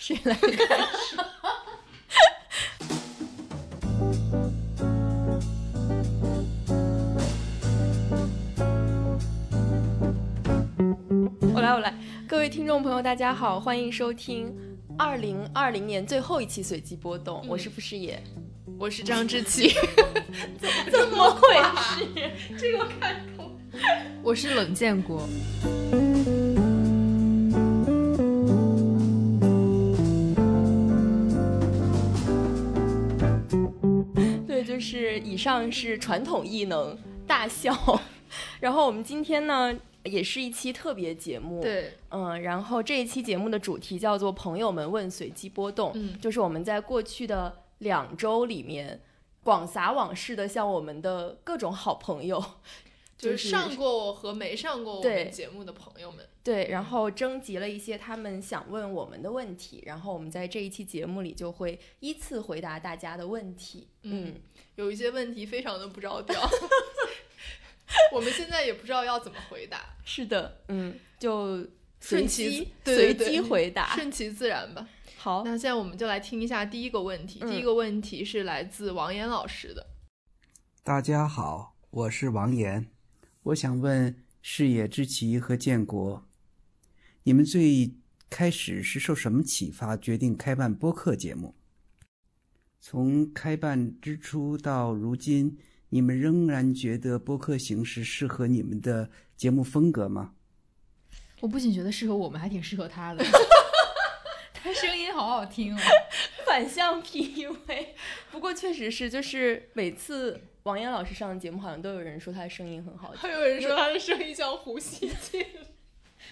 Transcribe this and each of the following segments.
谁来开始？我来，我来，各位听众朋友，大家好，欢迎收听二零二零年最后一期随机波动，我是傅师野，我是张志奇，怎么回事？这个开头，我是冷建国。以上是传统异能大笑，然后我们今天呢也是一期特别节目，对，嗯，然后这一期节目的主题叫做“朋友们问随机波动”，嗯，就是我们在过去的两周里面广撒网式的向我们的各种好朋友，就是上过我和没上过我们节目的朋友们。对，然后征集了一些他们想问我们的问题，然后我们在这一期节目里就会依次回答大家的问题。嗯，有一些问题非常的不着调，我们现在也不知道要怎么回答。是的，嗯，就顺其随机回答，顺其自然吧。好，那现在我们就来听一下第一个问题。第一个问题是来自王岩老师的。大家好，我是王岩，我想问视野之奇和建国。你们最开始是受什么启发，决定开办播客节目？从开办之初到如今，你们仍然觉得播客形式适合你们的节目风格吗？我不仅觉得适合我们，还挺适合他的。他声音好好听哦，反向 PUA。不过确实是，就是每次王岩老师上的节目，好像都有人说他的声音很好听，还有人说他的声音像胡锡进。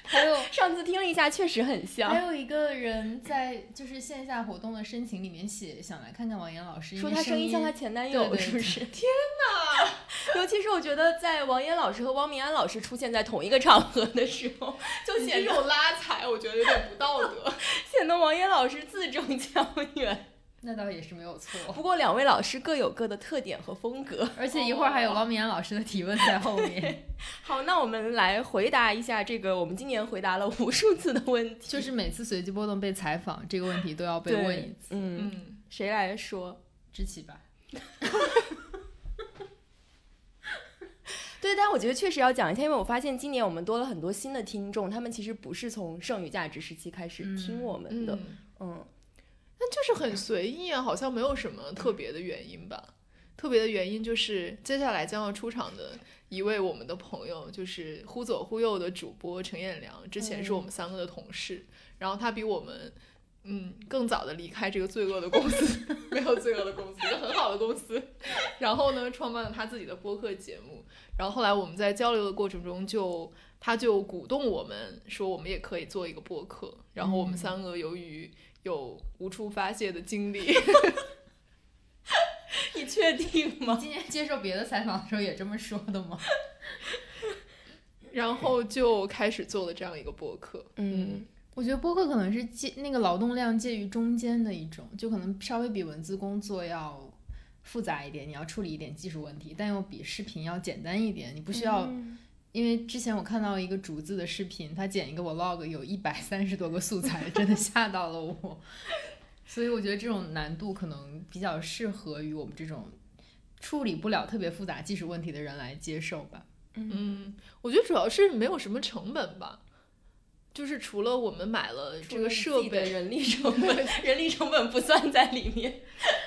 还有 上次听了一下，确实很像。还有一个人在就是线下活动的申请里面写想来看看王岩老师，说他声音像他前男友，是不是？天哪！尤其是我觉得在王岩老师和汪明安老师出现在同一个场合的时候，就显得拉踩，我觉得有点不道德，显得王岩老师字正腔圆。那倒也是没有错，不过两位老师各有各的特点和风格，而且一会儿还有汪明安老师的提问在后面。好，那我们来回答一下这个我们今年回答了无数次的问题，就是每次随机波动被采访，这个问题都要被问一次。嗯，谁来说？知棋吧。对，但我觉得确实要讲一下，因为我发现今年我们多了很多新的听众，他们其实不是从剩余价值时期开始听我们的，嗯。那就是很随意啊，好像没有什么特别的原因吧。特别的原因就是接下来将要出场的一位我们的朋友，就是忽左忽右的主播陈彦良，之前是我们三个的同事，然后他比我们嗯更早的离开这个罪恶的公司，没有罪恶的公司，一个很好的公司。然后呢，创办了他自己的播客节目。然后后来我们在交流的过程中，就他就鼓动我们说，我们也可以做一个播客。然后我们三个由于有无处发泄的经历，你确定吗？今年接受别的采访的时候也这么说的吗？然后就开始做了这样一个播客。嗯，我觉得播客可能是介那个劳动量介于中间的一种，就可能稍微比文字工作要复杂一点，你要处理一点技术问题，但又比视频要简单一点，你不需要。因为之前我看到一个竹子的视频，他剪一个 vlog 有一百三十多个素材，真的吓到了我。所以我觉得这种难度可能比较适合于我们这种处理不了特别复杂技术问题的人来接受吧。嗯，我觉得主要是没有什么成本吧，就是除了我们买了这个设备，人力 成本，人力成本不算在里面。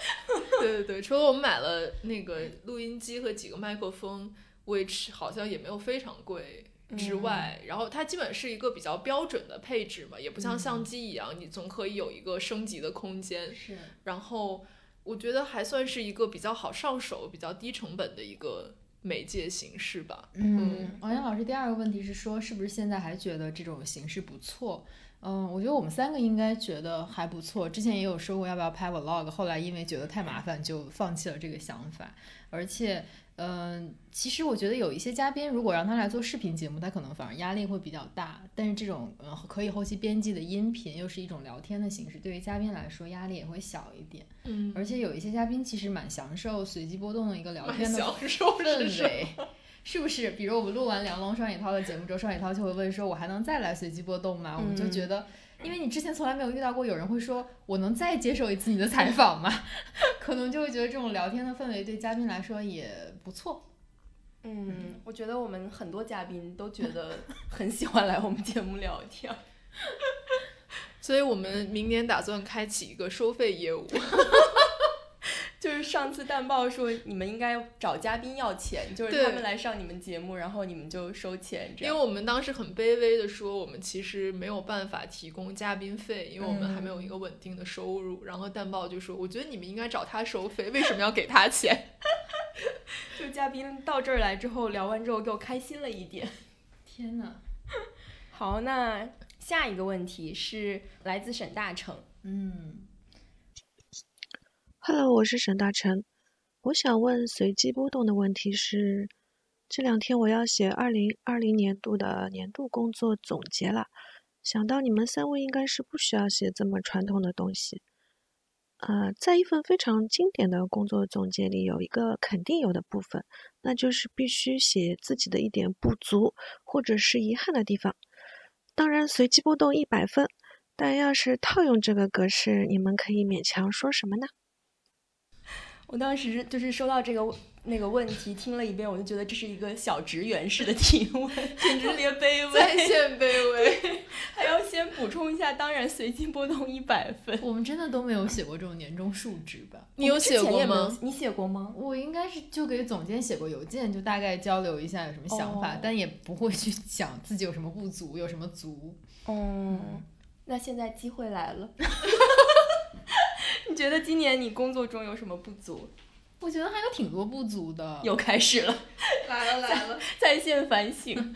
对对对，除了我们买了那个录音机和几个麦克风。Which 好像也没有非常贵之外，然后它基本是一个比较标准的配置嘛，也不像相机一样，你总可以有一个升级的空间。是，然后我觉得还算是一个比较好上手、比较低成本的一个媒介形式吧。嗯，王岩老师第二个问题是说，是不是现在还觉得这种形式不错？嗯，我觉得我们三个应该觉得还不错。之前也有说过要不要拍 vlog，后来因为觉得太麻烦，就放弃了这个想法，而且。嗯，其实我觉得有一些嘉宾，如果让他来做视频节目，他可能反而压力会比较大。但是这种呃可以后期编辑的音频，又是一种聊天的形式，对于嘉宾来说压力也会小一点。嗯，而且有一些嘉宾其实蛮享受随机波动的一个聊天的氛围，是不是？比如我们录完梁龙双雪涛的节目之后，双雪涛就会问说：“我还能再来随机波动吗？”我们就觉得。因为你之前从来没有遇到过有人会说我能再接受一次你的采访吗？可能就会觉得这种聊天的氛围对嘉宾来说也不错。嗯，我觉得我们很多嘉宾都觉得很喜欢来我们节目聊天，所以我们明年打算开启一个收费业务。就是上次淡报说你们应该找嘉宾要钱，就是他们来上你们节目，然后你们就收钱，这样。因为我们当时很卑微的说，我们其实没有办法提供嘉宾费，因为我们还没有一个稳定的收入。然后淡报就说，我觉得你们应该找他收费，为什么要给他钱？就嘉宾到这儿来之后，聊完之后又开心了一点。天呐，好，那下一个问题是来自沈大成，嗯，Hello，我是沈大成。我想问随机波动的问题是：这两天我要写二零二零年度的年度工作总结了，想到你们三位应该是不需要写这么传统的东西。呃，在一份非常经典的工作总结里，有一个肯定有的部分，那就是必须写自己的一点不足或者是遗憾的地方。当然，随机波动一百分，但要是套用这个格式，你们可以勉强说什么呢？我当时就是收到这个那个问题，听了一遍，我就觉得这是一个小职员式的提问，简直特别卑在微。线卑微。还要先补充一下，当然随机波动一百分。我们真的都没有写过这种年终述职吧？你有写过吗？？你写过吗？我应该是就给总监写过邮件，就大概交流一下有什么想法，哦但也不会去想自己有什么不足，有什么足。嗯，那现在机会来了。你觉得今年你工作中有什么不足？我觉得还有挺多不足的。又开始了，来了来了，在线反省。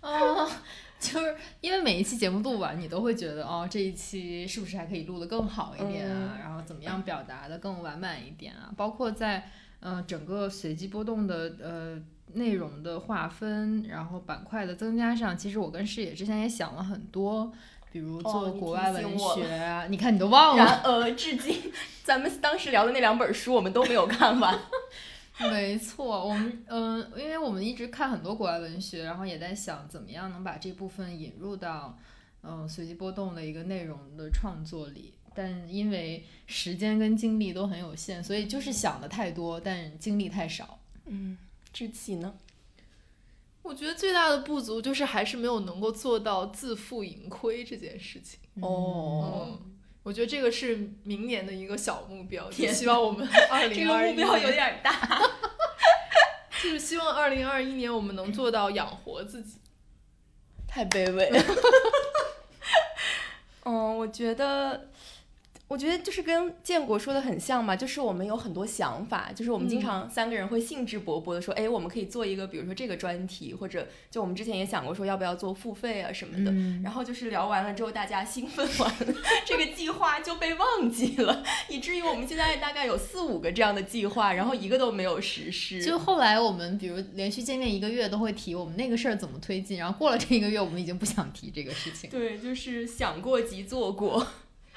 啊，就是因为每一期节目录完，你都会觉得哦，这一期是不是还可以录得更好一点啊？嗯然后怎么样表达的更完满一点啊？包括在呃整个随机波动的呃内容的划分，然后板块的增加上，其实我跟视野之前也想了很多。比如做国外文学啊，你看你都忘了，然而，至今咱们当时聊的那两本书，我们都没有看完。没错，我们嗯、因为我们一直看很多国外文学，然后也在想怎么样能把这部分引入到嗯、随机波动的一个内容的创作里。但因为时间跟精力都很有限，所以就是想的太多，但精力太少。嗯，志气呢？我觉得最大的不足就是还是没有能够做到自负盈亏这件事情。哦，嗯，我觉得这个是明年的一个小目标，也希望我们二这个零二一目标有点大。就是希望二零二一年我们能做到养活自己。太卑微了。嗯，我觉得，我觉得就是跟建国说的很像嘛，就是我们有很多想法，就是我们经常三个人会兴致勃勃的说，哎，我们可以做一个，比如说这个专题，或者就我们之前也想过说要不要做付费啊什么的。嗯然后就是聊完了之后，大家兴奋完了，这个计划就被忘记了，以至于我们现在大概有四五个这样的计划，然后一个都没有实施。就后来我们比如连续见面一个月都会提我们那个事儿怎么推进，然后过了这一个月，我们已经不想提这个事情。对，就是想过即做过。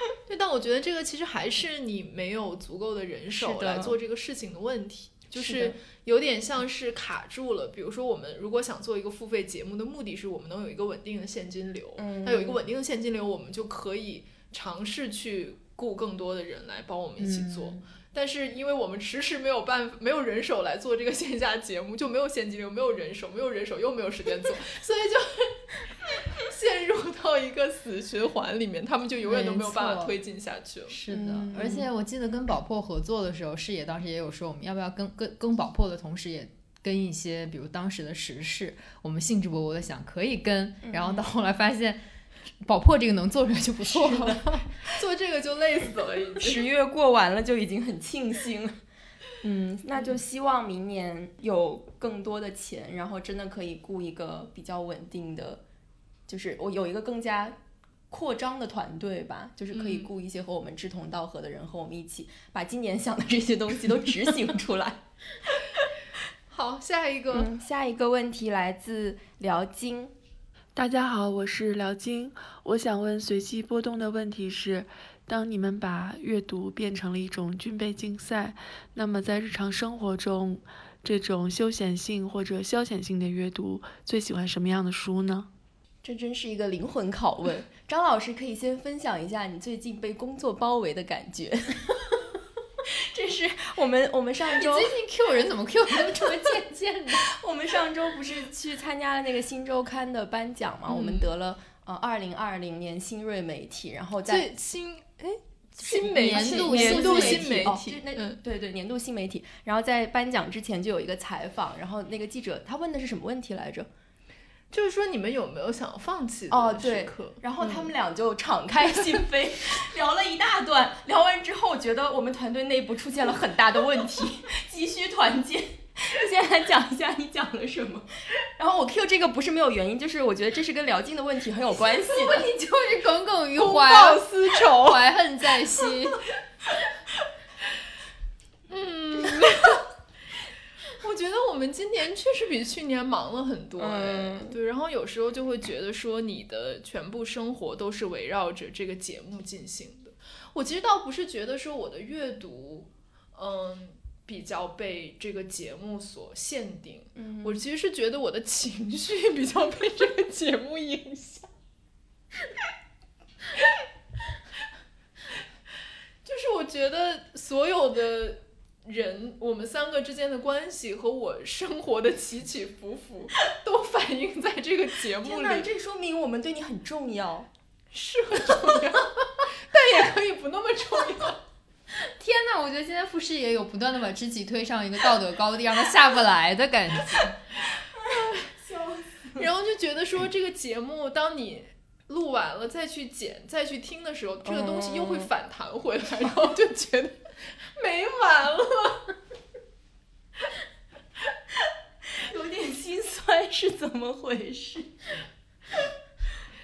对，但我觉得这个其实还是你没有足够的人手来做这个事情的问题，就是有点像是卡住了。比如说，我们如果想做一个付费节目的目的是我们能有一个稳定的现金流，嗯那有一个稳定的现金流，我们就可以尝试去雇更多的人来帮我们一起做。嗯但是因为我们迟迟没有办法，没有人手来做这个线下节目，就没有现金流，没有人手，没有人手又没有时间做，所以就陷入到一个死循环里面，他们就永远都没有办法推进下去了。是的，嗯而且我记得跟宝珀合作的时候，视野当时也有说，我们要不要跟跟跟宝珀的同时也跟一些，比如当时的时事，我们兴致勃勃的想可以跟，然后到后来发现，宝珀这个能做出来就不错了。做这个就累死了，已经。十月过完了就已经很庆幸了。嗯，那就希望明年有更多的钱，然后真的可以雇一个比较稳定的，就是我有一个更加扩张的团队吧，就是可以嗯雇一些和我们志同道合的人，和我们一起把今年想的这些东西都执行出来。好，下一个，嗯，下一个问题来自辽金，大家好，我是辽金。我想问随机波动的问题是：当你们把阅读变成了一种军备竞赛，那么在日常生活中，这种休闲性或者消遣性的阅读，最喜欢什么样的书呢？这真是一个灵魂拷问，张老师可以先分享一下你最近被工作包围的感觉。这是我们我们上周最近 Q 人怎么 Q 的这么贱贱的？我们上周不是去参加了那个新周刊的颁奖嘛？我们得了呃二零二零年新锐媒体，然后在新哎新年度年度新媒体哦就，那嗯，对对年度新媒体，然后在颁奖之前就有一个采访，然后那个记者他问的是什么问题来着？就是说你们有没有想放弃的哦对时刻？然后他嗯们俩就敞开心扉，聊了一大段。聊完之后，觉得我们团队内部出现了很大的问题，急需团建。你先来讲一下你讲了什么。然后我 Q 这个不是没有原因，就是我觉得这是跟聊金的问题很有关系的。你就是耿耿于公怀，报私仇。怀恨在心。嗯，我觉得我们今年确实比去年忙了很多哎，嗯对，然后有时候就会觉得说你的全部生活都是围绕着这个节目进行的。我其实倒不是觉得说我的阅读，嗯，比较被这个节目所限定，嗯我其实是觉得我的情绪比较被这个节目影响。就是我觉得所有的人，我们三个之间的关系和我生活的起起伏伏，都反映在这个节目天哪，里，这说明我们对你很重要。是很重要，但也可以不那么重要。天哪，我觉得今天傅师爷有不断的把知己推上一个道德高地，让他下不来的感觉。然后就觉得说这个节目，当你录完了再去剪、再去听的时候，这个东西又会反弹回来，然后就觉得 没完了。有点心酸，是怎么回事？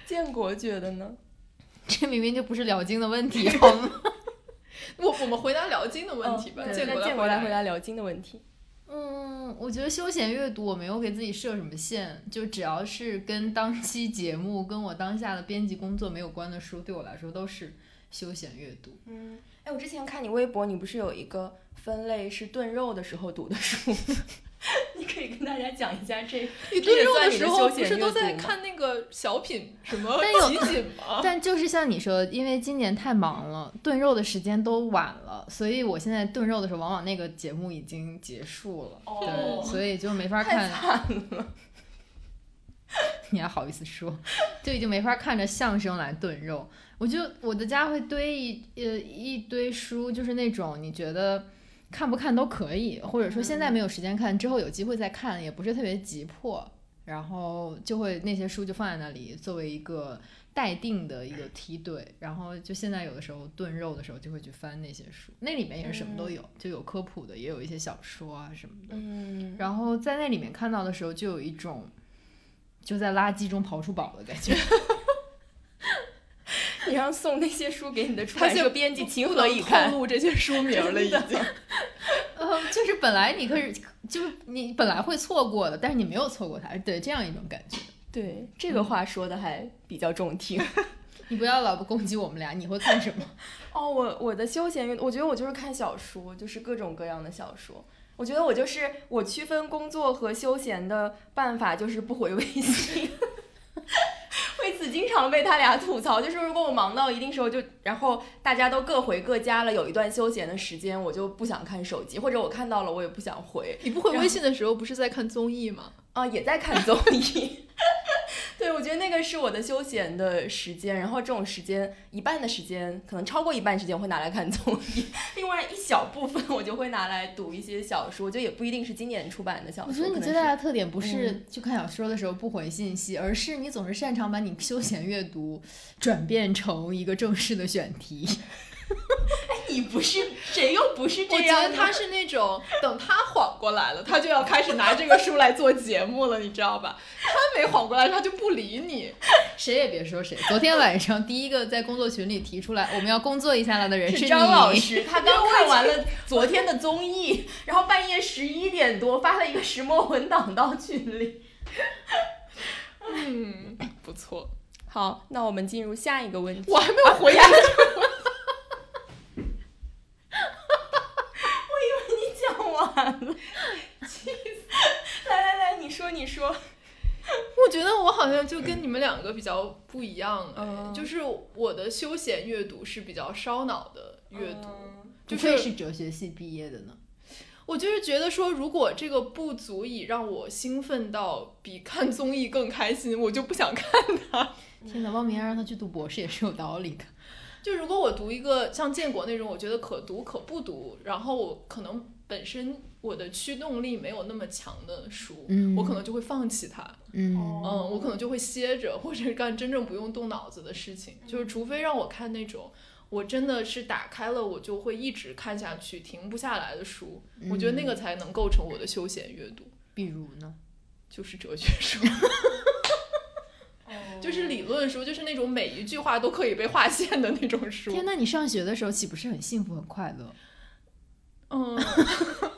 建国觉得呢？这明明就不是辽金的问题，好吗？我我们回答辽金的问题吧，嗯建国那建国来回回答辽金的问题。嗯，我觉得休闲阅读我没有给自己设什么限，就只要是跟当期节目、跟我当下的编辑工作没有关的书，对我来说都是休闲阅读。嗯，哎，我之前看你微博，你不是有一个分类是炖肉的时候读的书？你可以跟大家讲一下这。你炖肉的时候不是都在看那个小品什么但有集锦吗？但就是像你说，因为今年太忙了，炖肉的时间都晚了，所以我现在炖肉的时候，往往那个节目已经结束了，哦对，所以就没法太看。惨了。你还好意思说，就已经没法看着相声来炖肉。我就我的家会堆一呃一堆书，就是那种你觉得看不看都可以，或者说现在没有时间看，之后有机会再看，也不是特别急迫。然后就会那些书就放在那里作为一个待定的一个梯队，然后就现在有的时候炖肉的时候就会去翻那些书，那里面也是什么都有，就有科普的，也有一些小说啊什么的。嗯，然后在那里面看到的时候，就有一种就在垃圾中刨出宝的感觉。你让送那些书给你的出版社编辑情何以堪透？露这些书名了，已经。呃，就是本来你可以，就是你本来会错过的，但是你没有错过它，对这样一种感觉。对，这个话说的还比较中听。你不要老不攻击我们俩，你会看什么？哦，我我的休闲阅读，我觉得我就是看小说，就是各种各样的小说。我觉得我就是我区分工作和休闲的办法就是不回微信。为此经常被他俩吐槽，就是如果我忙到一定时候就，然后大家都各回各家了，有一段休闲的时间，我就不想看手机，或者我看到了我也不想回，你不回微信的时候不是在看综艺吗？啊，也在看综艺。对，我觉得那个是我的休闲的时间，然后这种时间一半的时间，可能超过一半时间我会拿来看综艺，另外一小部分我就会拿来读一些小说，就也不一定是今年出版的小说。我觉得你最大的特点不是去看小说的时候不回信息，而是你总是擅长把你休闲阅读转变成一个正式的选题。你不是谁又不是这样我觉？得他是那种等他缓过来了，他就要开始拿这个书来做节目了，你知道吧？他没缓过来，他就不理你。谁也别说谁。昨天晚上第一个在工作群里提出来我们要工作一下了的人你。是张老师，他刚看完了昨天的综艺，然后半夜十一点多发了一个石墨文档到群里。嗯，不错。好，那我们进入下一个问题。我还没有回答这个问你讲完了，气死！来来来，你说你说。我觉得我好好像就跟你们两个比较不一样，哎嗯就是我的休闲阅读是比较烧脑的阅读，就是是哲学系毕业的呢。我就是觉得说，如果这个不足以让我兴奋到比看综艺更开心，我就不想看它。天哪，汪明安让他去读博士也是有道理的。就如果我读一个像建国那种，我觉得可读可不读，然后我可能本身我的驱动力没有那么强的书，嗯我可能就会放弃它。嗯嗯，我可能就会歇着，或者是干真正不用动脑子的事情。就是除非让我看那种我真的是打开了我就会一直看下去、停不下来的书，我觉得那个才能构成我的休闲阅读，比如呢？就是哲学书。就是理论书，就是那种每一句话都可以被划线的那种书。天呐，你上学的时候岂不是很幸福很快乐？嗯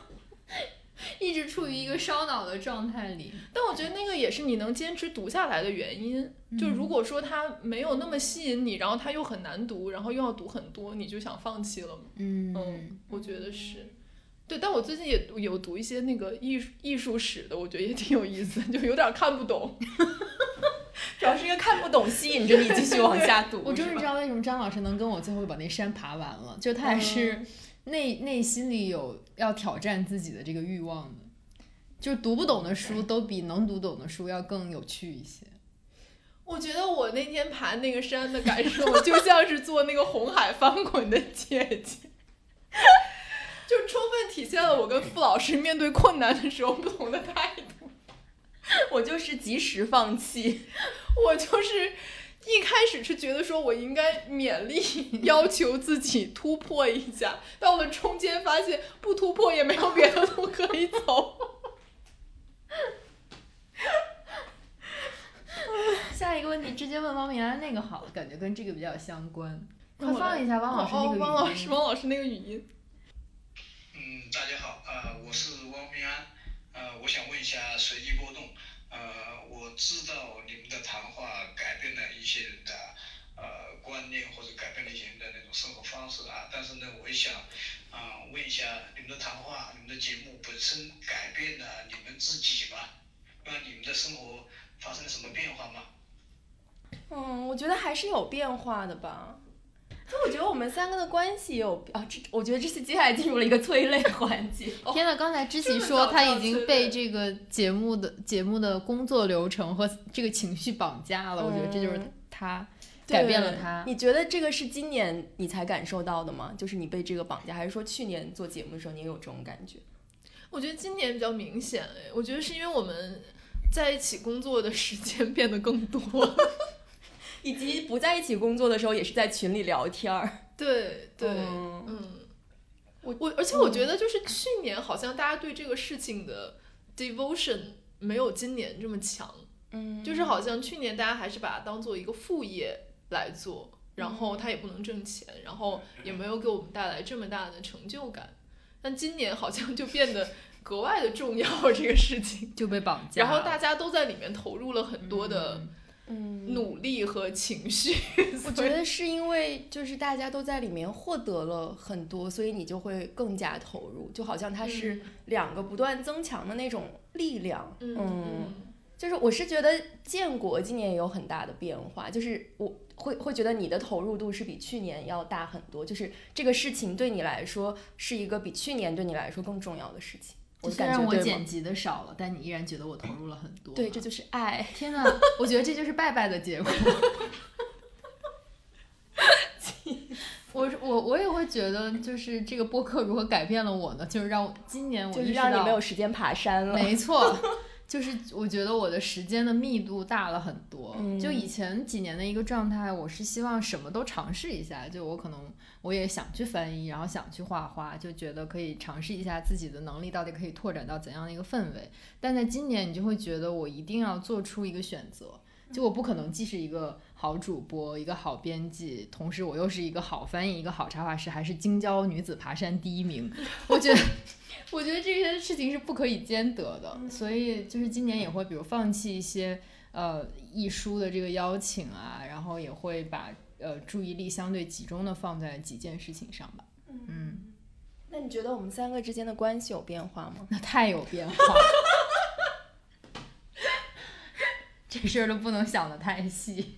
一直处于一个烧脑的状态里。但我觉得那个也是你能坚持读下来的原因。就如果说它没有那么吸引你，然后它又很难读，然后又要读很多，你就想放弃了吗？嗯嗯，我觉得是。对，但我最近也有读一些那个艺术艺术史的，我觉得也挺有意思，就有点看不懂。主要是一个看不懂吸引着你继续往下读。我终于是知道为什么张老师能跟我最后把那山爬完了，就他也是内、内心里有要挑战自己的这个欲望的。就是读不懂的书都比能读懂的书要更有趣一些。我觉得我那天爬那个山的感受，就像是做那个红海翻滚的姐姐，就充分体现了我跟傅老师面对困难的时候不同的态度。我就是及时放弃。我就是一开始是觉得说我应该勉力 要求自己突破一下，到了中间发现不突破也没有别的路可以走。下一个问题直接问汪明安那个好了，感觉跟这个比较相关。快放一下汪老师那个语音。哦汪老师，汪老师那个语音。嗯，大家好，呃，我是汪明安，呃，我想问一下随机波动，呃，我知道你们的谈话改变了一些人的呃观念，或者改变了一些人的那种生活方式啊，但是呢，我也想啊、问一下你们的谈话，你们的节目本身改变了你们自己吗？让你们的生活发生了什么变化吗？嗯，我觉得还是有变化的吧。就我觉得我们三个的关系也有啊，这我觉得这次接下来进入了一个催泪环节。天呐，刚才知琪说早他已经被这个节目的节目的工作流程和这个情绪绑架了，我觉得这就是嗯他改变了对他。你觉得这个是今年你才感受到的吗？就是你被这个绑架，还是说去年做节目的时候你也有这种感觉？我觉得今年比较明显，哎，我觉得是因为我们在一起工作的时间变得更多。以及不在一起工作的时候，也是在群里聊天儿。对 对，嗯。嗯，我我而且我觉得就是去年好像大家对这个事情的 devotion 没有今年这么强，嗯。就是好像去年大家还是把它当做一个副业来做，然后它也不能挣钱，然后也没有给我们带来这么大的成就感，但今年好像就变得格外的重要这个事情，就被绑架，然后大家都在里面投入了很多的嗯，努力和情绪，我觉得是因为就是大家都在里面获得了很多，所以你就会更加投入，就好像它是两个不断增强的那种力量。嗯嗯嗯就是我是觉得建国今年也有很大的变化，就是我会会觉得你的投入度是比去年要大很多，就是这个事情对你来说是一个比去年对你来说更重要的事情。我虽然我剪辑的少了，但你依然觉得我投入了很多。对，这就是爱。天呐，我觉得这就是拜拜的结果。我我我也会觉得，就是这个播客如何改变了我呢？就是让我今年我就是让你没有时间爬山了。没错，就是我觉得我的时间的密度大了很多。嗯就以前几年的一个状态，我是希望什么都尝试一下。就我可能我也想去翻译，然后想去画画，就觉得可以尝试一下自己的能力到底可以拓展到怎样的一个氛围。但在今年，你就会觉得我一定要做出一个选择。就我不可能既是一个好主播，一个好编辑，同时我又是一个好翻译，一个好插画师，还是京郊女子爬山第一名。我觉得，我觉得这些事情是不可以兼得的，所以就是今年也会比如放弃一些呃艺书的这个邀请啊，然后也会把呃注意力相对集中的放在几件事情上吧。嗯，那你觉得我们三个之间的关系有变化吗？那太有变化。这事儿都不能想得太细。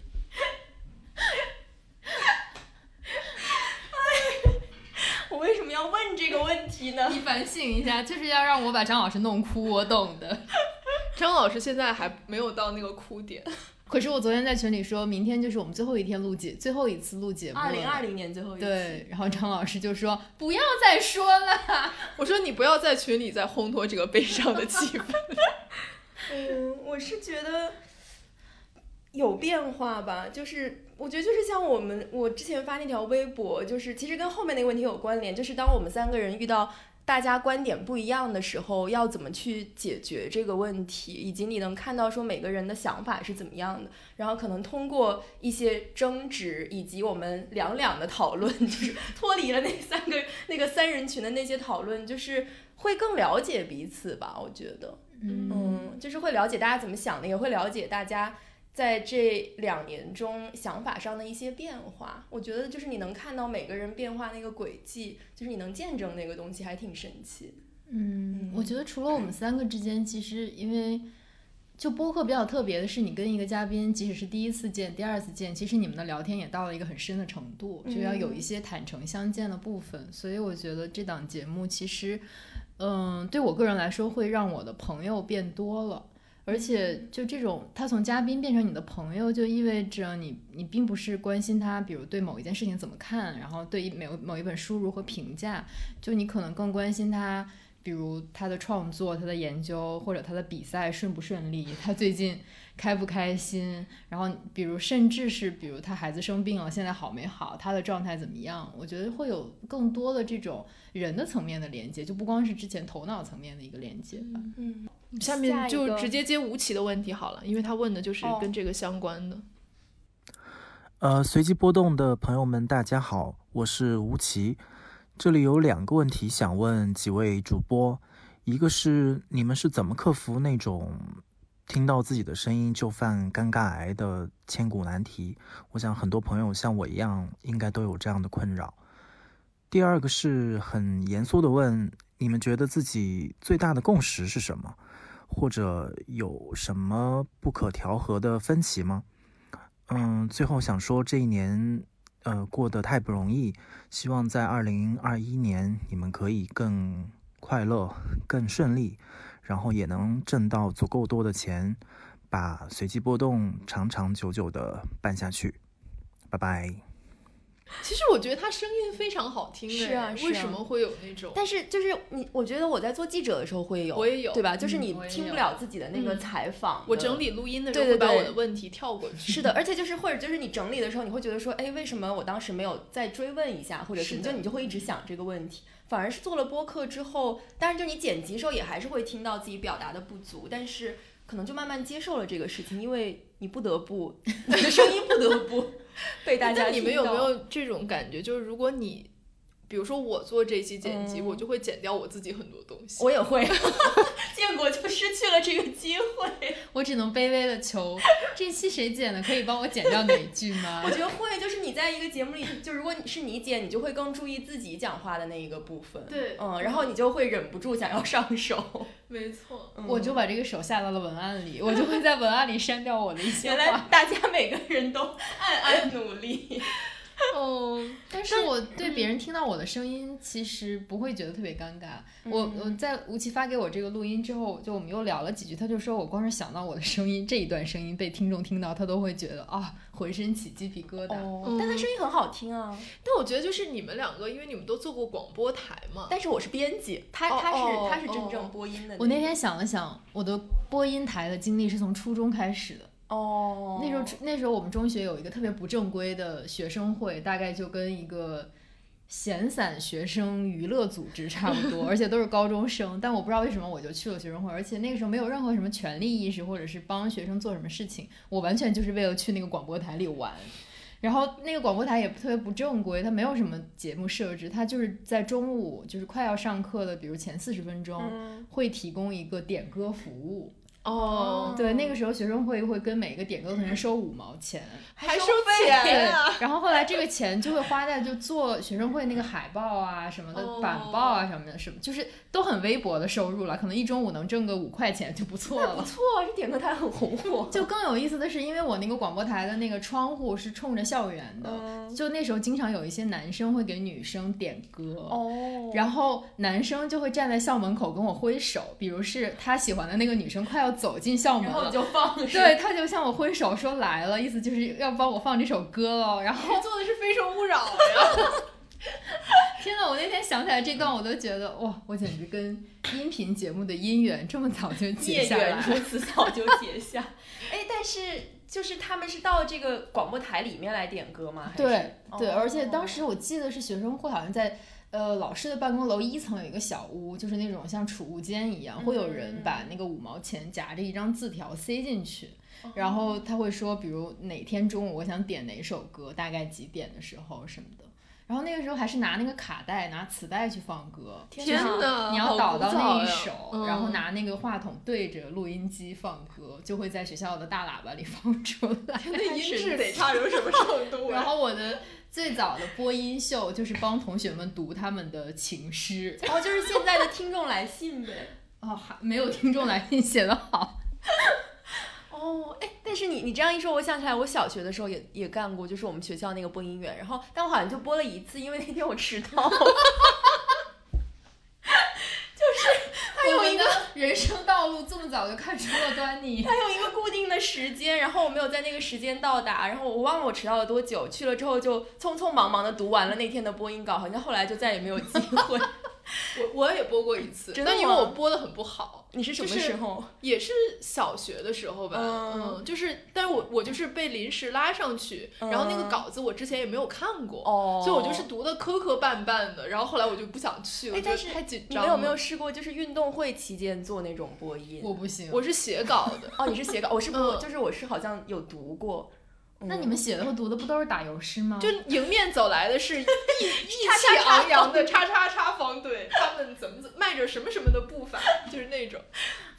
我为什么要问这个问题呢？你反省一下，就是要让我把张老师弄哭，我懂的。张老师现在还没有到那个哭点。可是我昨天在群里说，明天就是我们最后一天录节，最后一次录节目了。二零二零年最后一期。对，然后张老师就说不要再说了。我说你不要在群里再烘托这个悲伤的气氛。嗯，我是觉得有变化吧，就是我觉得就是像我们我之前发那条微博，就是其实跟后面那个问题有关联，就是当我们三个人遇到。大家观点不一样的时候，要怎么去解决这个问题，以及你能看到说每个人的想法是怎么样的，然后可能通过一些争执以及我们两两的讨论，就是脱离了那三个那个三人群的那些讨论，就是会更了解彼此吧。我觉得，嗯，就是会了解大家怎么想的，也会了解大家。在这两年中，想法上的一些变化，我觉得就是你能看到每个人变化那个轨迹，就是你能见证那个东西，还挺神奇。嗯，我觉得除了我们三个之间，其实因为就播客比较特别的是，你跟一个嘉宾，即使是第一次见、第二次见，其实你们的聊天也到了一个很深的程度，就要有一些坦诚相见的部分。所以我觉得这档节目其实，嗯，对我个人来说，会让我的朋友变多了。而且，就这种，他从嘉宾变成你的朋友，就意味着你，你并不是关心他，比如对某一件事情怎么看，然后对一某某一本书如何评价，就你可能更关心他，比如他的创作、他的研究或者他的比赛顺不顺利，他最近开不开心，然后比如甚至是比如他孩子生病了，现在好没好，他的状态怎么样？我觉得会有更多的这种人的层面的连接，就不光是之前头脑层面的一个连接吧。嗯。下面就直接接吴奇的问题好了，因为他问的就是跟这个相关的。呃，随机波动的朋友们，大家好，我是吴奇。这里有两个问题想问几位主播，一个是你们是怎么克服那种听到自己的声音就犯尴尬癌的千古难题？我想很多朋友像我一样，应该都有这样的困扰。第二个是很严肃的问，你们觉得自己最大的共识是什么？或者有什么不可调和的分歧吗？嗯，最后想说这一年，呃，过得太不容易，希望在二零二一年你们可以更快乐、更顺利，然后也能挣到足够多的钱，把随机波动长长久久的办下去。拜拜。其实我觉得他声音非常好听，是啊，为什么会有那种？但是就是你，我觉得我在做记者的时候会有，我也有，对吧？就是你听不了自己的那个采访，我整理录音的时候会把我的问题跳过去。是的，而且就是或者就是你整理的时候，你会觉得说，哎，为什么我当时没有再追问一下，或者是就你就会一直想这个问题。反而是做了播客之后，当然就你剪辑时候也还是会听到自己表达的不足，但是可能就慢慢接受了这个事情，因为你不得不，你的声音不得不。被大家，你们有没有这种感觉？就是如果你，比如说我做这期剪辑，我就会剪掉我自己很多东西。我也会，建国就失去了这个机会。我只能卑微的求，这期谁剪的？可以帮我剪掉哪一句吗？我觉得会，就是你在一个节目里，就如果你是你剪，你就会更注意自己讲话的那一个部分。对，嗯，然后你就会忍不住想要上手。没错，我就把这个手下到了文案里，我就会在文案里删掉我的一些话。原来大家每个人都暗暗努力。哦，但是我对别人听到我的声音，其实不会觉得特别尴尬。我我在吴奇发给我这个录音之后，就我们又聊了几句，他就说我光是想到我的声音这一段声音被听众听到，他都会觉得啊，浑身起鸡皮疙瘩。但他声音很好听啊。但我觉得就是你们两个，因为你们都做过广播台嘛。但是我是编辑，他他是他是真正播音的。我那天想了想，我的播音台的经历是从初中开始的。哦，那时候那时候我们中学有一个特别不正规的学生会，大概就跟一个闲散学生娱乐组织差不多，而且都是高中生。但我不知道为什么我就去了学生会，而且那个时候没有任何什么权利意识，或者是帮学生做什么事情，我完全就是为了去那个广播台里玩。然后那个广播台也特别不正规，它没有什么节目设置，它就是在中午就是快要上课的，比如前四十分钟会提供一个点歌服务。哦，对，那个时候学生会会跟每个点歌的人收五毛钱，还收对钱啊！然后后来这个钱就会花在就做学生会那个海报啊什么的哦板报啊什么的，什么就是都很微薄的收入了，可能一中午能挣个五块钱就不错了不。错，这点歌台很红火。就更有意思的是，因为我那个广播台的那个窗户是冲着校园的，嗯就那时候经常有一些男生会给女生点歌。哦，然后男生就会站在校门口跟我挥手，比如是他喜欢的那个女生快要走进校门了，然后你就放对，他就向我挥手说来了，意思就是要帮我放这首歌了。然后做的是《非诚勿扰》呀。天呐，我那天想起来这段，我都觉得哇，我简直跟音频节目的姻缘这么早就结下来缘。如此早就结下。哎，但是就是他们是到这个广播台里面来点歌吗？对对，哦而且当时我记得是学生会好像在。呃，老师的办公楼一层有一个小屋，就是那种像储物间一样，会有人把那个五毛钱夹着一张字条塞进去，然后他会说，比如哪天中午我想点哪首歌，大概几点的时候什么的。然后那个时候还是拿那个卡带、拿磁带去放歌，天哪，你要好导到那一首，嗯然后拿那个话筒对着录音机放歌，就会在学校的大喇叭里 放出来。那音 质得差成什么程度呀？然后我的最早的播音秀就是帮同学们读他们的情诗，哦，就是现在的听众来信呗。哦，还没有听众来信写的好。哦，哎，但是你你这样一说，我想起来，我小学的时候也也干过，就是我们学校那个播音员，然后但我好像就播了一次，因为那天我迟到。他有一个人生道路这么早就看出了端倪。他有一个固定的时间，然后我没有在那个时间到达，然后我忘了我迟到了多久，去了之后就匆匆忙忙的读完了那天的播音稿，好像后来就再也没有机会。我我也播过一次，真的但因为我播的很不好，你是什么就是时候？也是小学的时候吧，嗯嗯，就是，但是我我就是被临时拉上去，然后那个嗯稿子我之前也没有看过，哦所以我就是读的磕磕绊绊的，然后后来我就不想去了，哎但是太紧张了。你有没有试过，就是运动会期间做那种播音？我不行，我是写稿的，哦，你是写稿，我是 播，嗯就是我是好像有读过。那你们写的和读的不都是打油诗吗？就迎面走来的是意意气昂扬的叉叉叉方队，他们怎么怎么迈着什么什么的步伐，就是那种，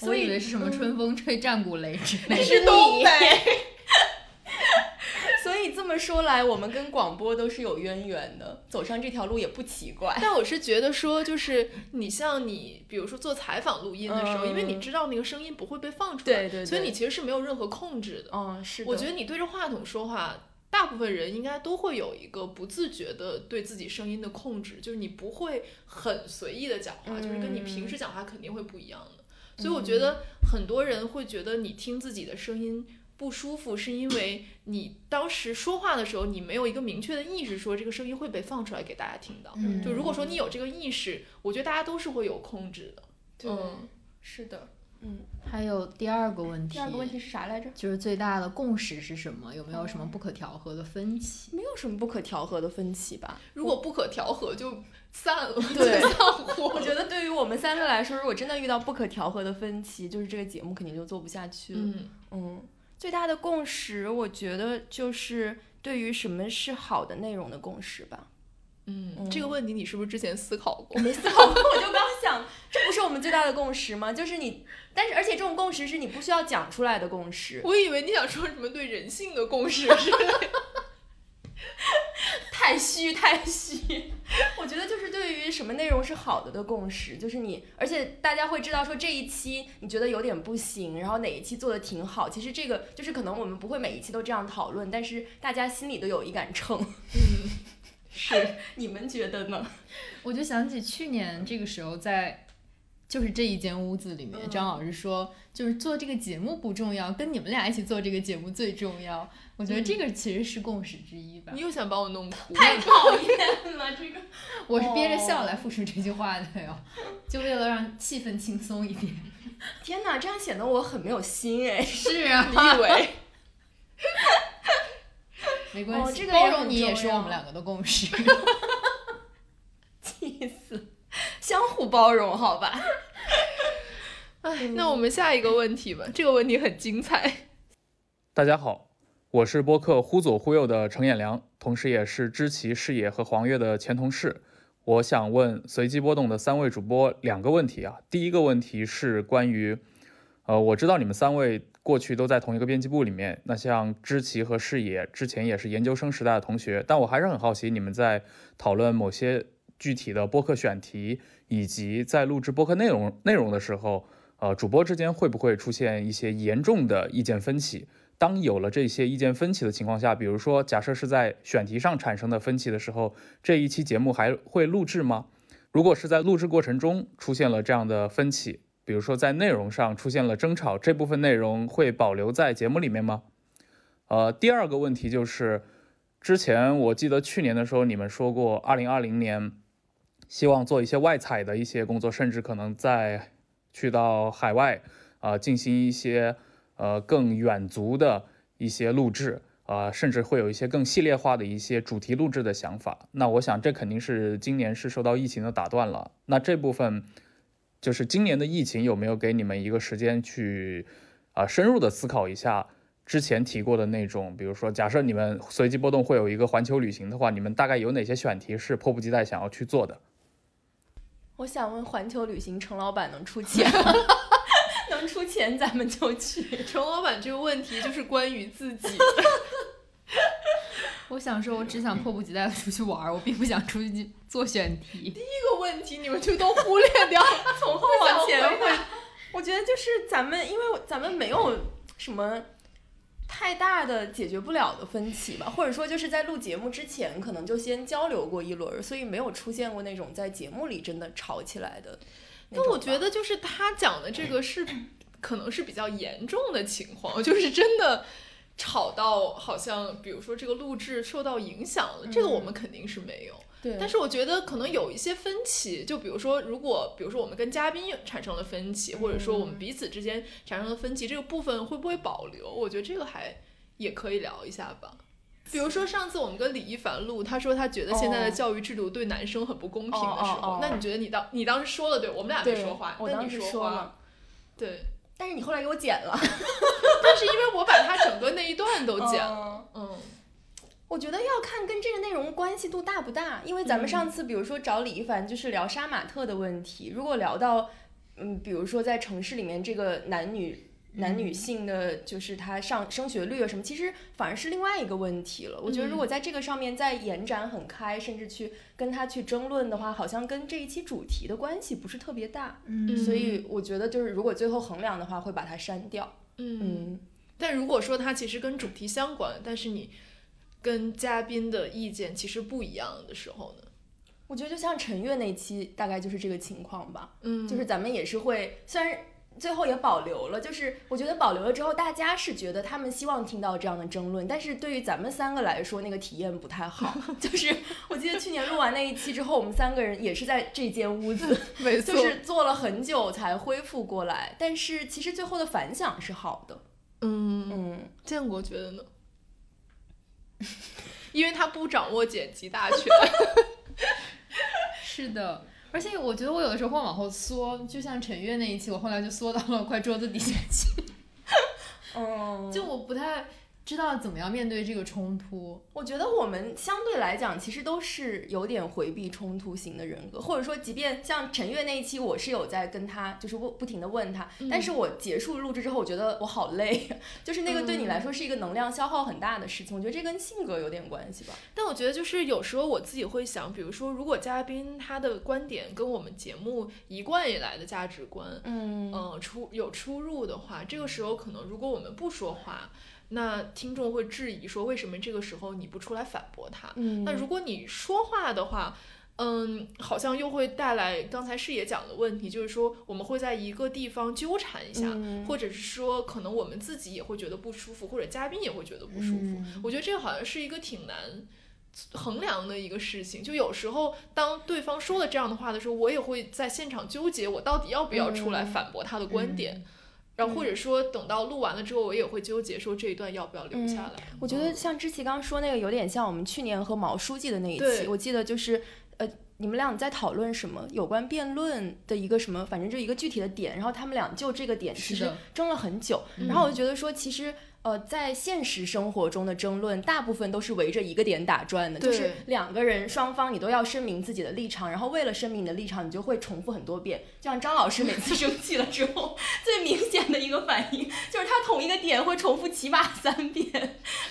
我以为是什么春风吹战鼓擂之类的。那是东北。所以这么说来，我们跟广播都是有渊源的，走上这条路也不奇怪。但我是觉得说，就是你像你，比如说做采访录音的时候，嗯因为你知道那个声音不会被放出来，对对对所以你其实是没有任何控制的。嗯，是的。我觉得你对着话筒说话，大部分人应该都会有一个不自觉的对自己声音的控制，就是你不会很随意的讲话，就是跟你平时讲话肯定会不一样的。所以我觉得很多人会觉得你听自己的声音。不舒服是因为你当时说话的时候，你没有一个明确的意识，说这个声音会被放出来给大家听到。嗯就如果说你有这个意识，我觉得大家都是会有控制的。对嗯，是的。嗯，还有第二个问题，第二个问题是啥来着？就是最大的共识是什么？有没有什么不可调和的分歧？没有什么不可调和的分歧吧？如果不可调和就散了，对散伙。我觉得对于我们三个来说，如果真的遇到不可调和的分歧，就是这个节目肯定就做不下去了。嗯嗯，最大的共识，我觉得就是对于什么是好的内容的共识吧。嗯，这个问题你是不是之前思考过我？没思考过，我就刚想，这不是我们最大的共识吗？就是你，但是而且这种共识是你不需要讲出来的共识。我以为你想说什么对人性的共识之类的。太虚太虚，我觉得就是对于什么内容是好的的共识，就是你，而且大家会知道说这一期你觉得有点不行，然后哪一期做的挺好。其实这个就是可能我们不会每一期都这样讨论，但是大家心里都有一杆秤。嗯，是，你们觉得呢？我就想起去年这个时候在。就是这一间屋子里面，张老师说，就是做这个节目不重要，跟你们俩一起做这个节目最重要。我觉得这个其实是共识之一吧。你又想把我弄哭？太讨厌了，这个 我是憋着笑来复述这句话的哟，就为了让气氛轻松一点。天哪，这样显得我很没有心哎。是啊，你以为？没关系，哦这个包容你也是我们两个的共识。气死，相互包容，好吧？哎，那我们下一个问题吧，这个问题很精彩。大家好，我是播客忽左忽右的程彦良，同时也是知棋视野和黄月的前同事。我想问随机波动的三位主播两个问题啊。第一个问题是关于，呃，我知道你们三位过去都在同一个编辑部里面，那像知棋和视野之前也是研究生时代的同学，但我还是很好奇，你们在讨论某些具体的播客选题，以及在录制播客内容内容的时候，呃，主播之间会不会出现一些严重的意见分歧？当有了这些意见分歧的情况下，比如说假设是在选题上产生的分歧的时候，这一期节目还会录制吗？如果是在录制过程中出现了这样的分歧，比如说在内容上出现了争吵，这部分内容会保留在节目里面吗？呃，第二个问题就是，之前我记得去年的时候你们说过，二零二零年希望做一些外采的一些工作，甚至可能在去到海外啊进行一些呃更远足的一些录制。啊，甚至会有一些更系列化的一些主题录制的想法。那我想，这肯定是今年是受到疫情的打断了。那这部分就是今年的疫情有没有给你们一个时间去啊深入的思考一下之前提过的那种，比如说，假设你们随机波动会有一个环球旅行的话，你们大概有哪些选题是迫不及待想要去做的？我想问，环球旅行程老板能出钱吗？能出钱咱们就去。程老板这个问题就是关于自己。我想说，我只想迫不及待的出去玩儿，我并不想出去做选题。第一个问题你们就都忽略掉，从后往前问。我觉得就是咱们，因为咱们没有什么太大的解决不了的分歧吧，或者说就是在录节目之前，可能就先交流过一轮，所以没有出现过那种在节目里真的吵起来的。但我觉得就是他讲的这个是，可能是比较严重的情况，就是真的吵到好像，比如说这个录制受到影响了，这个我们肯定是没有。对。但是我觉得可能有一些分歧，就比如说，如果比如说我们跟嘉宾产生了分歧，或者说我们彼此之间产生了分歧，这个部分会不会保留？我觉得这个还也可以聊一下吧。比如说上次我们跟李一凡录，他说他觉得现在的教育制度对男生很不公平的时候，那你觉得你当你当时说了对，我们俩没说话，我当时说了，对，但是你后来给我剪了，但是因为我把它整个那一段都剪。了，嗯，我觉得要看跟这个内容关系度大不大，因为咱们上次比如说找李一凡就是聊杀马特的问题，如果聊到嗯，比如说在城市里面这个男女。男女性的就是他上升学率啊什么，其实反而是另外一个问题了。我觉得如果在这个上面再延展很开，甚至去跟他去争论的话，好像跟这一期主题的关系不是特别大。嗯，所以我觉得就是如果最后衡量的话，会把它删掉。嗯，但如果说它其实跟主题相关，但是你跟嘉宾的意见其实不一样的时候呢？我觉得就像陈月那期大概就是这个情况吧。嗯，就是咱们也是会虽然。最后也保留了，就是我觉得保留了之后，大家是觉得他们希望听到这样的争论，但是对于咱们三个来说，那个体验不太好。就是我记得去年录完那一期之后，我们三个人也是在这间屋子，没错，就是坐了很久才恢复过来。但是其实最后的反响是好的。嗯嗯，建国觉得呢？因为他不掌握剪辑大权。是的。而且我觉得我有的时候会往后缩，就像陈悦那一期，我后来就缩到了 快桌子底下去。嗯，就我不太。知道怎么样面对这个冲突？我觉得我们相对来讲，其实都是有点回避冲突型的人格，或者说，即便像陈月那一期，我是有在跟他，就是问不停的问他，但是我结束录制之后，我觉得我好累，就是那个对你来说是一个能量消耗很大的事情。我觉得这跟性格有点关系吧。但我觉得就是有时候我自己会想，比如说，如果嘉宾他的观点跟我们节目一贯以来的价值观，嗯嗯出有出入的话，这个时候可能如果我们不说话。那听众会质疑说，为什么这个时候你不出来反驳他？嗯，那如果你说话的话，嗯，好像又会带来刚才视野讲的问题，就是说我们会在一个地方纠缠一下，或者是说可能我们自己也会觉得不舒服，或者嘉宾也会觉得不舒服。我觉得这个好像是一个挺难衡量的一个事情。就有时候当对方说了这样的话的时候，我也会在现场纠结，我到底要不要出来反驳他的观点。然后或者说等到录完了之后，我也会纠结说这一段要不要留下来。我觉得像知奇刚刚说那个有点像我们去年和毛书记的那一期，我记得就是呃，你们俩在讨论什么有关辩论的一个什么，反正就一个具体的点，然后他们俩就这个点其实争了很久，然后我就觉得说，其实。呃，在现实生活中的争论，大部分都是围着一个点打转的，就是两个人双方你都要声明自己的立场，然后为了声明你的立场，你就会重复很多遍。就像张老师每次生气了之后，最明显的一个反应就是他同一个点会重复起码三遍，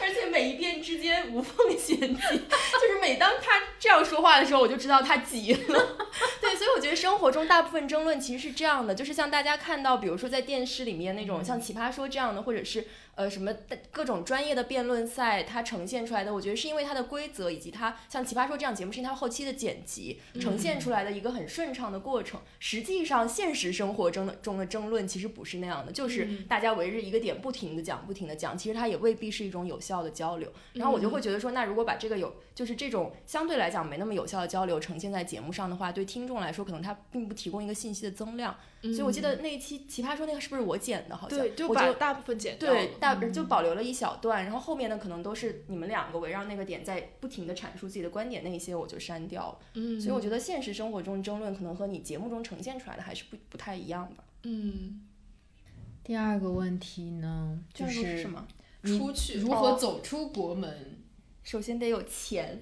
而且每一遍之间无缝衔接。就是每当他这样说话的时候，我就知道他急了。对，所以我觉得生活中大部分争论其实是这样的，就是像大家看到，比如说在电视里面那种像《奇葩说》这样的，或者是呃什么各种专业的辩论赛，它呈现出来的，我觉得是因为它的规则以及它像《奇葩说》这样节目，是因为它后期的剪辑呈现出来的一个很顺畅的过程。实际上，现实生活中的中的争论其实不是那样的，就是大家围着一个点不停的讲，不停的讲，其实它也未必是一种有效的交流。然后我就会觉得说，那如果把这个有就是这种相对来讲没那么有效的交流呈现在节目上的话，对听众来说，可能它并不提供一个信息的增量。所以我记得那一期《奇葩说》那个是不是我剪的？好像对，就我把大部分剪掉了。对，大就保留了一小段，然后后面呢，可能都是你们两个围绕那个点在不停的阐述自己的观点，那一些我就删掉了。嗯，所以我觉得现实生活中争论可能和你节目中呈现出来的还是不不太一样吧。嗯，第二个问题呢，就是是什么？出去如何走出国门？首先得有钱，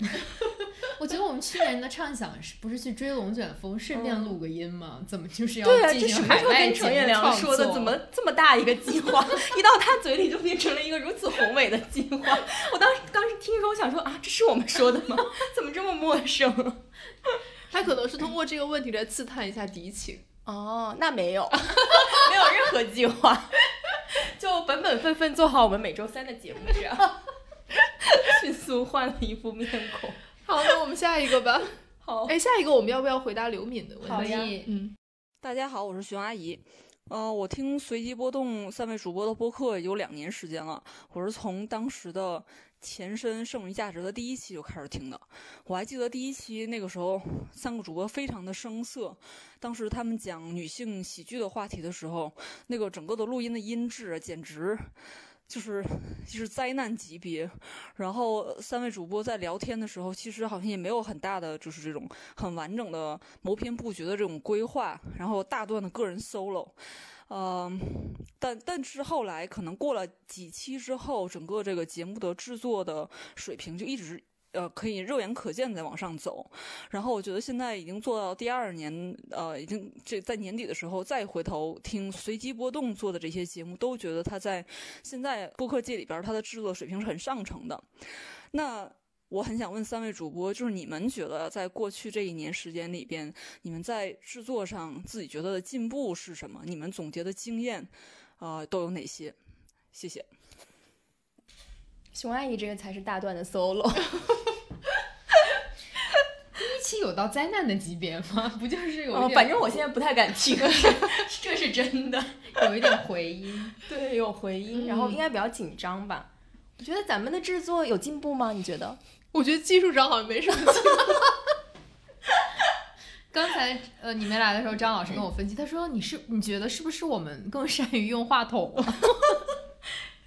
我觉得我们去年的畅想是不是去追龙卷风，顺便录个音吗？怎么就是要对啊，进这什么时候行海外跟程彦良节目创说的？怎么这么大一个计划，一到他嘴里就变成了一个如此宏伟的计划？我当时当时听说，我想说啊，这是我们说的吗？怎么这么陌生？他可能是通过这个问题来刺探一下敌情。哦，那没有，没有任何计划，就本本分分做好我们每周三的节目，这样 迅速换了一副面孔。好，那我们下一个吧。好，哎，下一个我们要不要回答刘敏的问题？好呀嗯，大家好，我是熊阿姨。呃，我听随机波动三位主播的播客有两年时间了，我是从当时的前身剩余价值的第一期就开始听的。我还记得第一期那个时候，三个主播非常的生涩，当时他们讲女性喜剧的话题的时候，那个整个的录音的音质简直。就是就是灾难级别，然后三位主播在聊天的时候，其实好像也没有很大的就是这种很完整的谋篇布局的这种规划，然后大段的个人 solo，呃，但但是后来可能过了几期之后，整个这个节目的制作的水平就一直。呃，可以肉眼可见在往上走，然后我觉得现在已经做到第二年，呃，已经这在年底的时候再回头听随机波动做的这些节目，都觉得他在现在播客界里边，他的制作水平是很上乘的。那我很想问三位主播，就是你们觉得在过去这一年时间里边，你们在制作上自己觉得的进步是什么？你们总结的经验，呃，都有哪些？谢谢。熊阿姨这个才是大段的 solo，第一期有到灾难的级别吗？不就是有哦，反正我现在不太敢听，这是真的。有一点回音。对，有回音，然后应该比较紧张吧。我觉得咱们的制作有进步吗？你觉得？我觉得技术上好像没什么进步。刚才呃你没来的时候，张老师跟我分析，他说你是你觉得是不是我们更善于用话筒啊？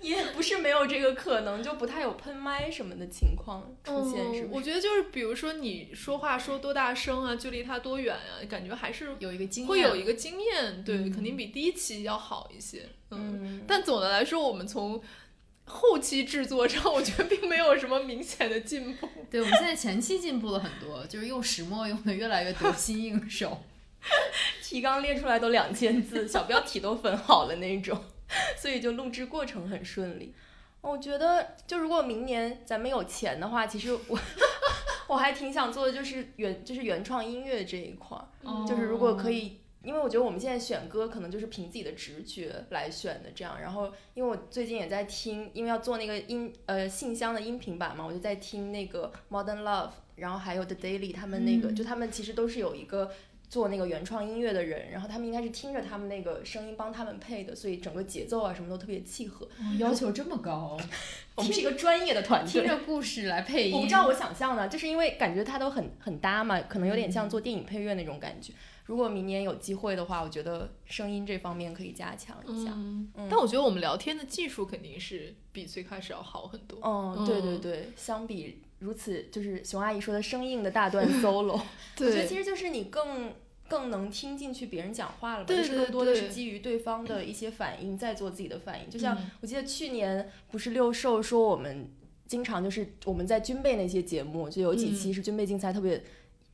也不是没有这个可能，就不太有喷麦什么的情况出现，是嗯，不是？我觉得就是比如说你说话说多大声啊，距离他多远啊，感觉还是有一个经验，会有一个经验，对，嗯肯定比第一期要好一些。嗯，嗯，但总的来说，我们从后期制作上，我觉得并没有什么明显的进步。对，我们现在前期进步了很多，就是用石墨用的越来越得心应手。提纲列出来都两千字，小标题都分好了那种，所以就录制过程很顺利。我觉得，就如果明年咱们有钱的话，其实我 我还挺想做的，就是原就是原创音乐这一块儿，哦就是如果可以。因为我觉得我们现在选歌可能就是凭自己的直觉来选的，这样。然后，因为我最近也在听，因为要做那个音呃信箱的音频版嘛，我就在听那个 Modern Love，然后还有 The Daily 他们那个，嗯就他们其实都是有一个做那个原创音乐的人，然后他们应该是听着他们那个声音帮他们配的，所以整个节奏啊什么都特别契合。要求这么高，我们是一个专业的团队。听着故事来配音。我不知道我想象的，就是因为感觉它都很很搭嘛，可能有点像做电影配乐那种感觉。如果明年有机会的话，我觉得声音这方面可以加强一下。嗯嗯但我觉得我们聊天的技术肯定是比最开始要好很多。嗯，对对嗯对，相比如此就是熊阿姨说的生硬的大段 solo，我觉得对其实就是你更更能听进去别人讲话了吧，对就是更多的是基于对方的一些反应在做自己的反应。就像嗯我记得去年不是六兽说我们经常就是我们在军备那些节目，就有几嗯期是军备竞赛特别。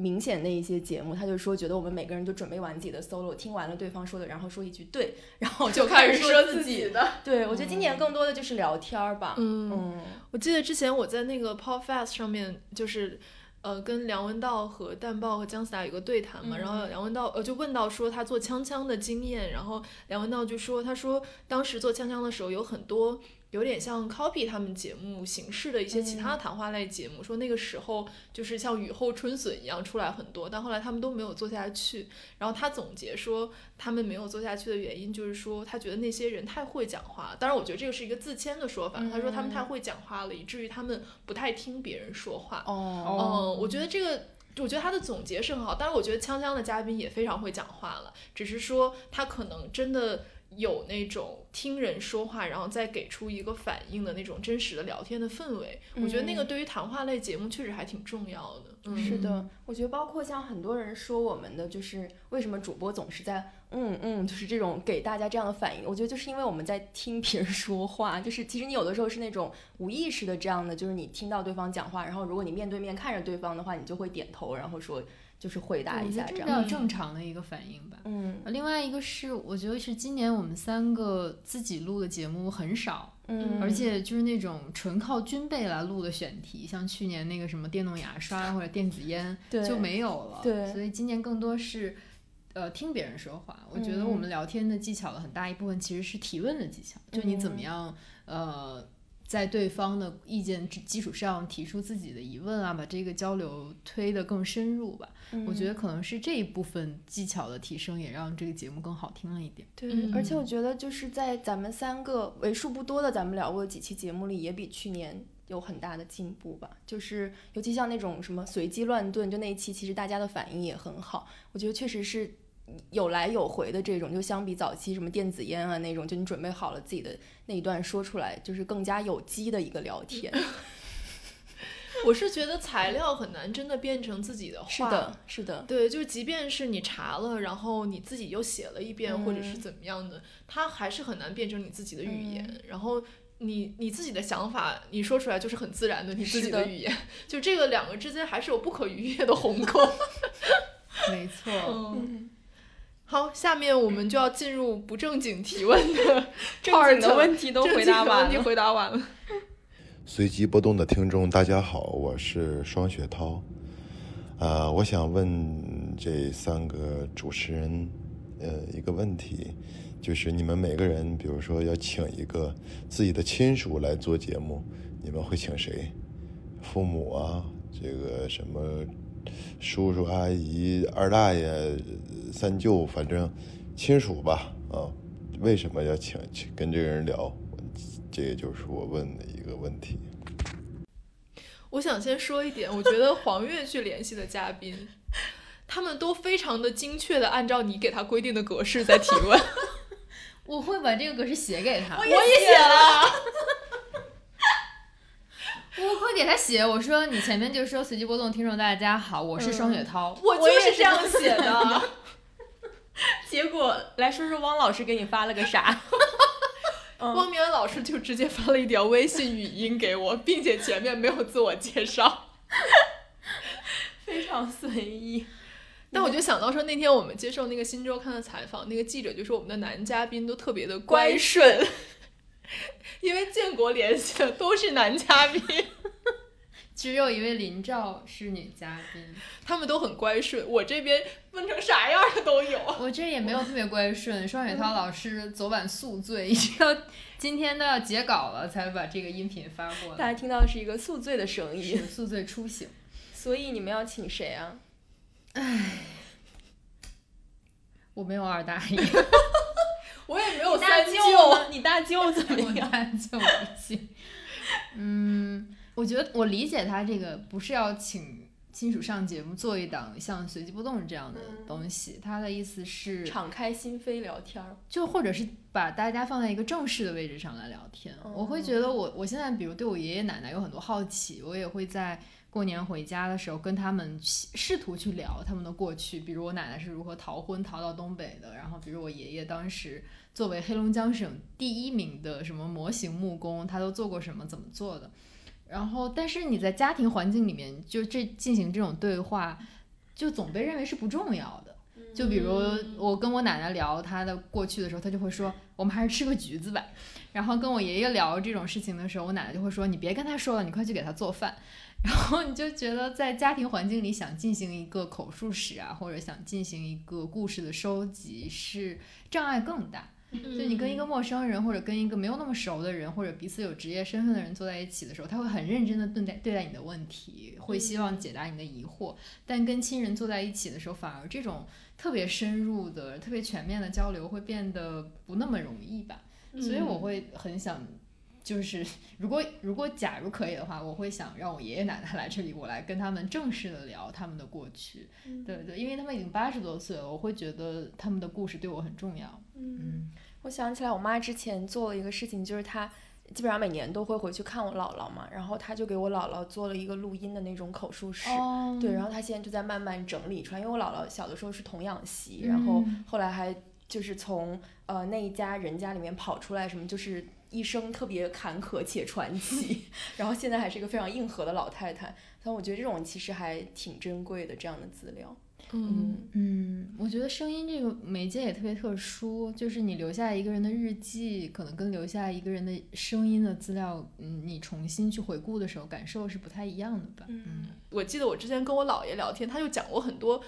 明显的一些节目，他就说觉得我们每个人都准备完自己的 solo，听完了对方说的，然后说一句对，然后就开始说自己的。对，我觉得今年更多的就是聊天儿吧。嗯，嗯我记得之前我在那个 Pop Fest 上面，就是呃跟梁文道和淡豹和姜思达有个对谈嘛，嗯然后梁文道呃就问到说他做锵锵的经验，然后梁文道就说他说当时做锵锵的时候有很多。有点像 copy 他们节目形式的一些其他的谈话类节目，说那个时候就是像雨后春笋一样出来很多，但后来他们都没有做下去。然后他总结说，他们没有做下去的原因就是说，他觉得那些人太会讲话。当然，我觉得这个是一个自谦的说法。他说他们太会讲话了，以至于他们不太听别人说话。哦嗯，我觉得这个。我觉得他的总结是很好，当然我觉得锵锵的嘉宾也非常会讲话了，只是说他可能真的有那种听人说话，然后再给出一个反应的那种真实的聊天的氛围。我觉得那个对于谈话类节目确实还挺重要的。嗯，是的，我觉得包括像很多人说我们的，就是为什么主播总是在嗯嗯，就是这种给大家这样的反应，我觉得就是因为我们在听别人说话，就是其实你有的时候是那种无意识的这样的，就是你听到对方讲话，然后如果你面对面看着对方的话，你就会点头，然后说就是回答一下这样。这比较正常的一个反应吧。嗯另外一个是，我觉得是今年我们三个自己录的节目很少，嗯，而且就是那种纯靠军备来录的选题，像去年那个什么电动牙刷或者电子烟对就没有了。对所以今年更多是。呃，听别人说话，我觉得我们聊天的技巧的很大一部分其实是提问的技巧，就你怎么样，呃，在对方的意见基基础上提出自己的疑问啊，把这个交流推得更深入吧。我觉得可能是这一部分技巧的提升，也让这个节目更好听了一点。对，嗯而且我觉得就是在咱们三个为数不多的咱们聊过的几期节目里，也比去年有很大的进步吧。就是尤其像那种什么随机乱炖，就那一期，其实大家的反应也很好。我觉得确实是有来有回的这种，就相比早期什么电子烟啊那种，就你准备好了自己的那一段说出来，就是更加有机的一个聊天。我是觉得材料很难真的变成自己的话。是的，是的，对，就即便是你查了，然后你自己又写了一遍，或者是嗯怎么样的，它还是很难变成你自己的语言。嗯然后你你自己的想法，你说出来就是很自然的你自己的的语言。就这个两个之间还是有不可逾越的鸿沟。没错，嗯。好，下面我们就要进入不正经提问的正经的问题都回答完了。回答完了。随机波动的听众，大家好，我是双雪涛。呃，我想问这三个主持人，呃，一个问题，就是你们每个人，比如说要请一个自己的亲属来做节目，你们会请谁？父母啊，这个什么叔叔阿姨、二大爷、三舅，反正亲属吧，啊，为什么要请去跟这个人聊？这个就是我问的一个问题。我想先说一点，我觉得黄月去联系的嘉宾，他们都非常的精确的按照你给他规定的格式在提问。我会把这个格式写给他。我也写了。我会给他写，我说你前面就说随机波动听众大家好，我是双雪涛，我就是这样写的。结果来说说汪老师给你发了个啥？汪明安老师就直接发了一条微信语音给我，并且前面没有自我介绍。非常随意。但我就想到说，那天我们接受那个《新周刊》的采访，那个记者就说我们的男嘉宾都特别的乖顺，因为建国联系的都是男嘉宾，只有一位林兆是女嘉宾，他们都很乖顺。我这边问成啥样的都有。我这也没有特别乖顺。双雪涛老师昨晚宿醉，一直到今天都要截稿了才把这个音频发过来，大家听到的是一个宿醉的声音，宿醉初醒。所以你们要请谁啊？唉我没有二大爷，我也没有大三舅？你大舅 怎么？大舅不行。嗯，我觉得我理解他这个不是要请亲属上节目做一档像随机波动这样的东西，他的意思是敞开心扉聊天儿。就或者是把大家放在一个正式的位置上来聊天。我会觉得我我现在比如对我爷爷奶奶有很多好奇，我也会在过年回家的时候，跟他们试图去聊他们的过去，比如我奶奶是如何逃婚逃到东北的，然后比如我爷爷当时作为黑龙江省第一名的什么模型木工，他都做过什么，怎么做的。然后，但是你在家庭环境里面就这进行这种对话，就总被认为是不重要的。就比如我跟我奶奶聊她的过去的时候，她就会说我们还是吃个橘子吧。然后跟我爷爷聊这种事情的时候，我奶奶就会说你别跟他说了，你快去给他做饭。然后你就觉得在家庭环境里想进行一个口述史啊，或者想进行一个故事的收集，是障碍更大。就你跟一个陌生人，或者跟一个没有那么熟的人，或者彼此有职业身份的人坐在一起的时候，他会很认真的对待对待你的问题，会希望解答你的疑惑。但跟亲人坐在一起的时候，反而这种特别深入的、特别全面的交流会变得不那么容易吧。所以我会很想。就是如果如果假如可以的话，我会想让我爷爷奶奶来这里，我来跟他们正式的聊他们的过去。对对，因为他们已经八十多岁了，我会觉得他们的故事对我很重要。嗯，我想起来，我妈之前做了一个事情，就是她基本上每年都会回去看我姥姥嘛，然后她就给我姥姥做了一个录音的那种口述史。对，然后她现在就在慢慢整理出来，因为我姥姥小的时候是童养媳，然后后来还就是从呃那一家人家里面跑出来，什么就是。一生特别坎坷且传奇，然后现在还是一个非常硬核的老太太，但我觉得这种其实还挺珍贵的这样的资料。嗯嗯，我觉得声音这个媒介也特别特殊，就是你留下一个人的日记，可能跟留下一个人的声音的资料，嗯，你重新去回顾的时候，感受是不太一样的吧？嗯，我记得我之前跟我姥爷聊天，他就讲过很多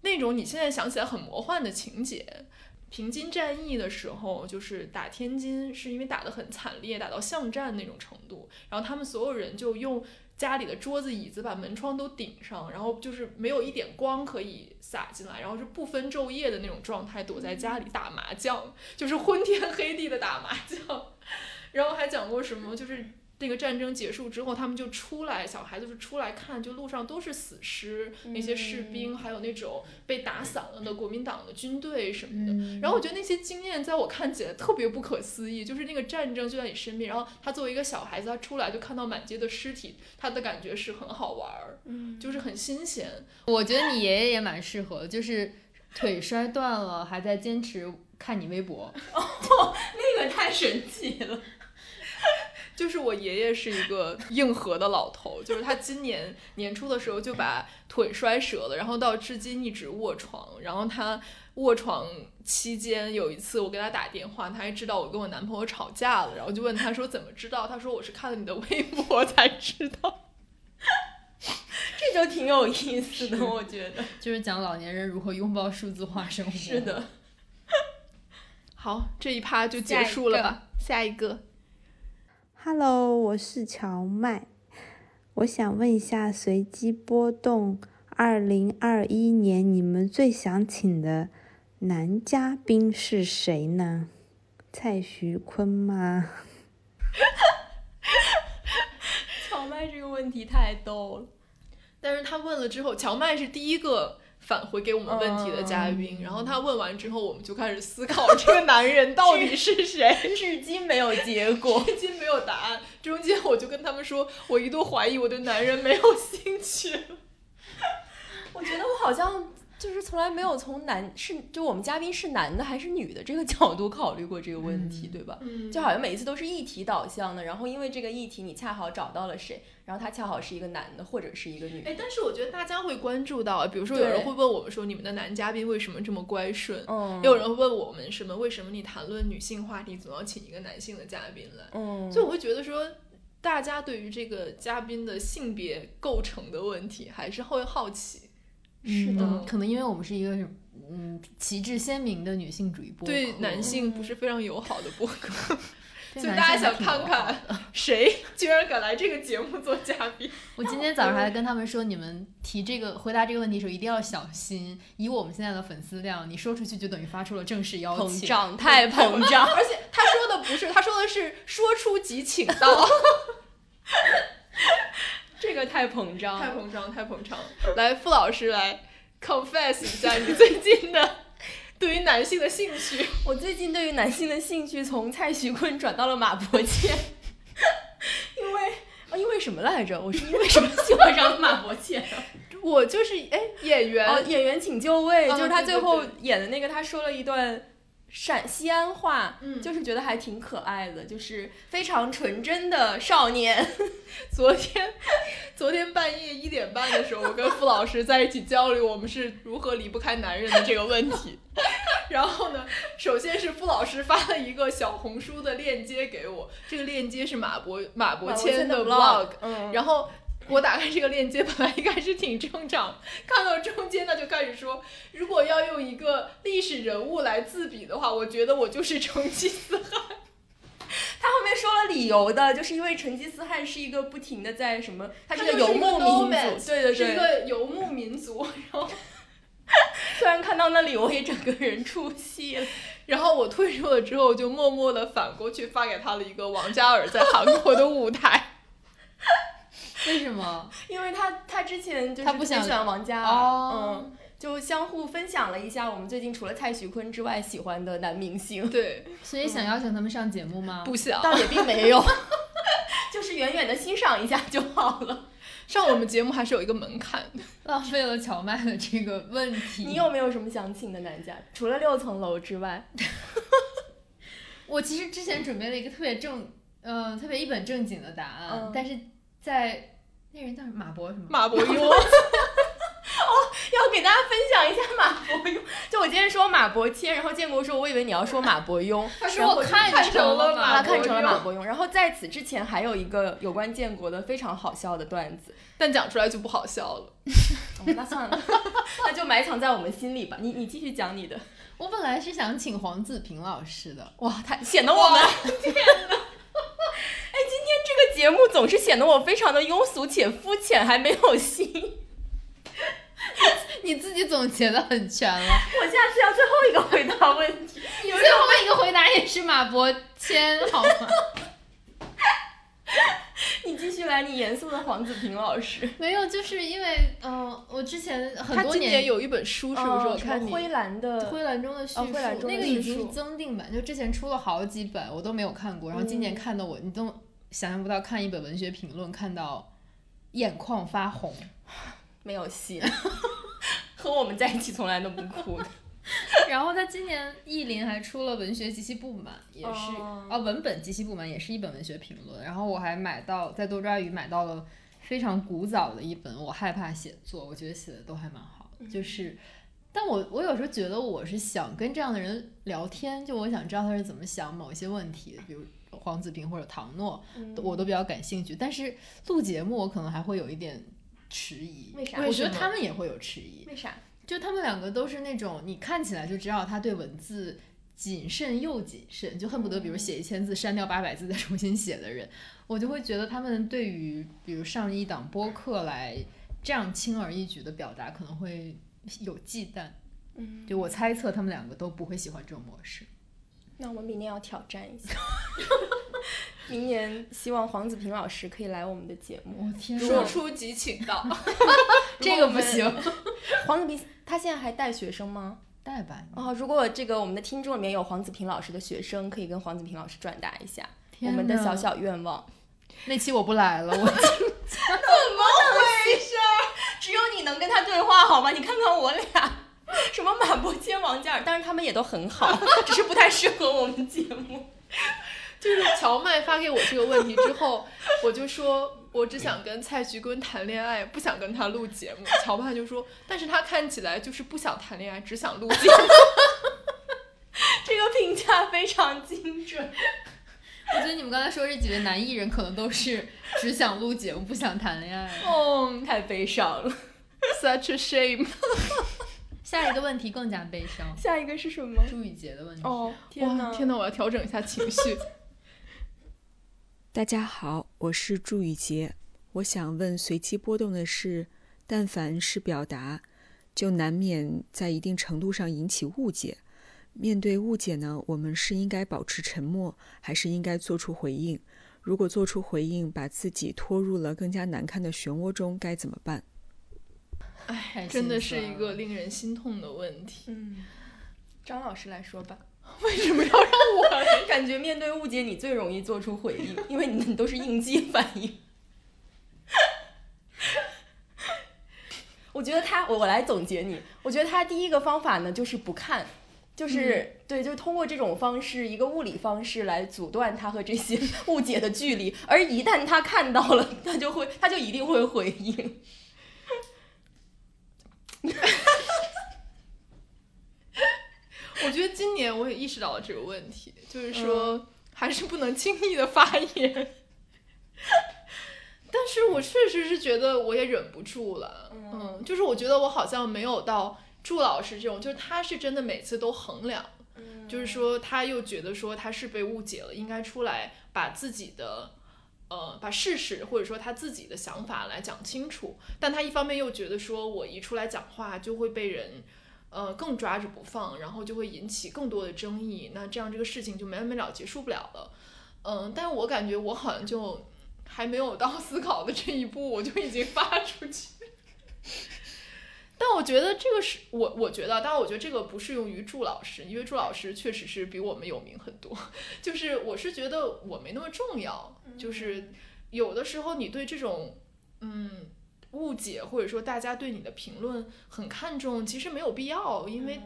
那种你现在想起来很魔幻的情节。平津战役的时候，就是打天津，是因为打得很惨烈，打到巷战那种程度。然后他们所有人就用家里的桌子、椅子把门窗都顶上，然后就是没有一点光可以洒进来，然后是不分昼夜的那种状态，躲在家里打麻将，就是昏天黑地的打麻将。然后还讲过什么，就是。那个战争结束之后，他们就出来，小孩子就出来看，就路上都是死尸，那些士兵，还有那种被打散了的国民党的军队什么的。然后我觉得那些经验在我看起来特别不可思议，就是那个战争就在你身边，然后他作为一个小孩子，他出来就看到满街的尸体，他的感觉是很好玩儿，就是很新鲜。我觉得你爷爷也蛮适合，就是腿摔断了还在坚持看你微博，哦，那个太神奇了。就是我爷爷是一个硬核的老头，就是他今年年初的时候就把腿摔折了，然后到至今一直卧床。然后他卧床期间有一次我给他打电话，他还知道我跟我男朋友吵架了，然后就问他说怎么知道？他说我是看了你的微博才知道。这就挺有意思的，我觉得就是讲老年人如何拥抱数字化生活。是的。好，这一趴就结束了吧？下一个。Hello，我是乔麦，我想问一下，随机波动，二零二一年你们最想请的男嘉宾是谁呢？蔡徐坤吗？乔麦这个问题太逗了，但是他问了之后，乔麦是第一个。返回给我们问题的嘉宾，然后他问完之后，我们就开始思考这个男人到底是谁，至今没有结果，至今没有答案。中间我就跟他们说，我一度怀疑我对男人没有兴趣。我觉得我好像。就是从来没有从男是就我们嘉宾是男的还是女的这个 角度考虑过这个问题，对吧？嗯，就好像每一次都是议题导向的，然后因为这个议题你恰好找到了谁，然后他恰好是一个男的或者是一个女。哎，但是我觉得大家会关注到，比如说有人会问我们说你们的男嘉宾为什么这么乖顺？嗯，有人会问我们什么为什么你谈论女性话题总要请一个男性的嘉宾来？嗯，所以我会觉得说大家对于这个嘉宾的性别构成的问题还是会好奇。是的，可能因为我们是一个嗯旗帜鲜明的女性主义播客，对男性不是非常友好的播客，所以大家想看看 谁居然敢来这个节目做嘉宾。我今天早上还跟他们说，你们提这个回答这个问题的时候一定要小心，以我们现在的粉丝量，你说出去就等于发出了正式邀请，膨胀太膨胀，而且他说的不是，他说的是说出即请到。这个太膨胀，太膨胀，太膨胀。来，傅老师来 confess 一下你最近的对于男性的兴趣。我最近对于男性的兴趣从蔡徐坤转到了马伯骞，因为因为为什么来着？我是因为什么喜欢上了马伯骞？我就是哎，演员哦，演员请就位，哦就是他最后演的那个，他说了一段陕西安话，嗯就是觉得还挺可爱的，就是非常纯真的少年。昨天，昨天半夜一点半的时候，我跟付老师在一起交流我们是如何离不开男人的这个问题。然后呢，首先是付老师发了一个小红书的链接给我，这个链接是马伯马伯骞的 vlog，嗯，然后。我打开这个链接，本来一开始挺正常，看到中间呢就开始说，如果要用一个历史人物来自比的话，我觉得我就是成吉思汗。他后面说了理由的，就是因为成吉思汗是一个不停的在什么，他他是个游牧民族，对对是一。个游牧民族。然后，突然看到那里，我也整个人出戏了。然后我退出了之后，就默默的反过去发给他了一个王嘉尔在韩国的舞台。为什么？因为他他之前就是他不想特别喜欢王嘉尔，哦嗯，就相互分享了一下我们最近除了蔡徐坤之外喜欢的男明星，对，所以想邀请他们上节目吗？不想倒也并没有，就是远远的欣赏一下就好了。上我们节目还是有一个门槛的。浪费了荞麦的这个问题。你有没有什么想请的男嘉？除了六层楼之外，我其实之前准备了一个特别正，呃，特别一本正经的答案，嗯但是在那人叫什么马博什么？马伯庸，哦要给大家分享一下马伯庸。就我今天说马伯骞，然后建国说，我以为你要说马伯庸，他说我看看成了了马伯他看成了庸马伯庸。然后在此之前还有一个有关建国的非常好笑的段子，但讲出来就不好笑了。哦那算了，那就埋藏在我们心里吧。你你继续讲你的。我本来是想请黄子平老师的，哇，他显得我们天哪！节目总是显得我非常的庸俗且肤浅，还没有心。你自己总结的很全了。我下次要最后一个回答问题。你最后一个回答也是马伯骞，好吗？你继续来，你严肃的黄子平老师。没有，就是因为，嗯、我之前很他今多年年有一本书，是不是？哦我看你灰蓝的灰蓝中的叙述，那个已经是增订版，就之前出了好几本，我都没有看过。然后今年嗯看的我，你都想象不到，看一本文学评论看到眼眶发红。没有戏，和我们在一起从来都不哭的。然后他今年意林还出了文学极其不满，也是哦啊文本极其不满也是一本文学评论。然后我还买到在多抓鱼买到了非常古早的一本《我害怕写作》，我觉得写的都还蛮好的，就是。但我我有时候觉得我是想跟这样的人聊天，就我想知道他是怎么想某一些问题的，比如黄子平或者唐诺，嗯我都比较感兴趣。但是录节目我可能还会有一点迟疑，为啥我觉得他们也会有迟疑，为啥？就他们两个都是那种你看起来就知道他对文字谨慎又谨慎，就恨不得比如写一千字删掉八百字再重新写的人，我就会觉得他们对于比如上一档播客来这样轻而易举的表达可能会有忌惮。嗯，就我猜测他们两个都不会喜欢这种模式。那我们明年要挑战一下。明年希望黄子平老师可以来我们的节目。我天说出即请到，这个不行，黄子平他现在还带学生吗？带吧。哦，如果这个我们的听众里面有黄子平老师的学生，可以跟黄子平老师转达一下我们的小小愿望。那期我不来了，我怎么回事只有你能跟他对话好吗？你看看我俩，什么满伯骞、王嘉尔，但是他们也都很好，只是不太适合我们节目。就是乔麦发给我这个问题之后，我就说，我只想跟蔡徐坤谈恋爱，不想跟他录节目。乔麦就说，但是他看起来就是不想谈恋爱，只想录节目。这个评价非常精准。我觉得你们刚才说这几位男艺人可能都是只想录节目，不想谈恋爱。哦太悲伤了。，such a shame。下一个问题更加悲伤，下一个是什么？朱雨洁的问题。哦，天哪！天哪！我要调整一下情绪。大家好，我是朱雨洁。我想问，随机波动的是，但凡是表达，就难免在一定程度上引起误解。面对误解呢，我们是应该保持沉默，还是应该做出回应？如果做出回应，把自己拖入了更加难看的漩涡中，该怎么办？哎，真的是一个令人心痛的问题。嗯，张老师来说吧，为什么要让我？感觉面对误解，你最容易做出回应，因为你都是应激反应。哈哈。我觉得他，我我来总结你。我觉得他第一个方法呢，就是不看，就是对，就通过这种方式，一个物理方式来阻断他和这些 误解的距离。而一旦他看到了，他就会，他就一定会回应。我觉得今年我也意识到了这个问题，就是说还是不能轻易的发言。但是我确实是觉得我也忍不住了，嗯，就是我觉得我好像没有到祝老师这种，就是他是真的每次都衡量，就是说他又觉得说他是被误解了，应该出来把自己的。呃，把事实或者说他自己的想法来讲清楚，但他一方面又觉得说我一出来讲话就会被人，呃，更抓着不放，然后就会引起更多的争议，那这样这个事情就没完没了，结束不了了。嗯，但我感觉我好像就还没有到思考的这一步，我就已经发出去。但我觉得这个是我，我觉得，当然，我觉得这个不适用于祝老师，因为祝老师确实是比我们有名很多。就是我是觉得我没那么重要，就是有的时候你对这种嗯误解，或者说大家对你的评论很看重，其实没有必要，因为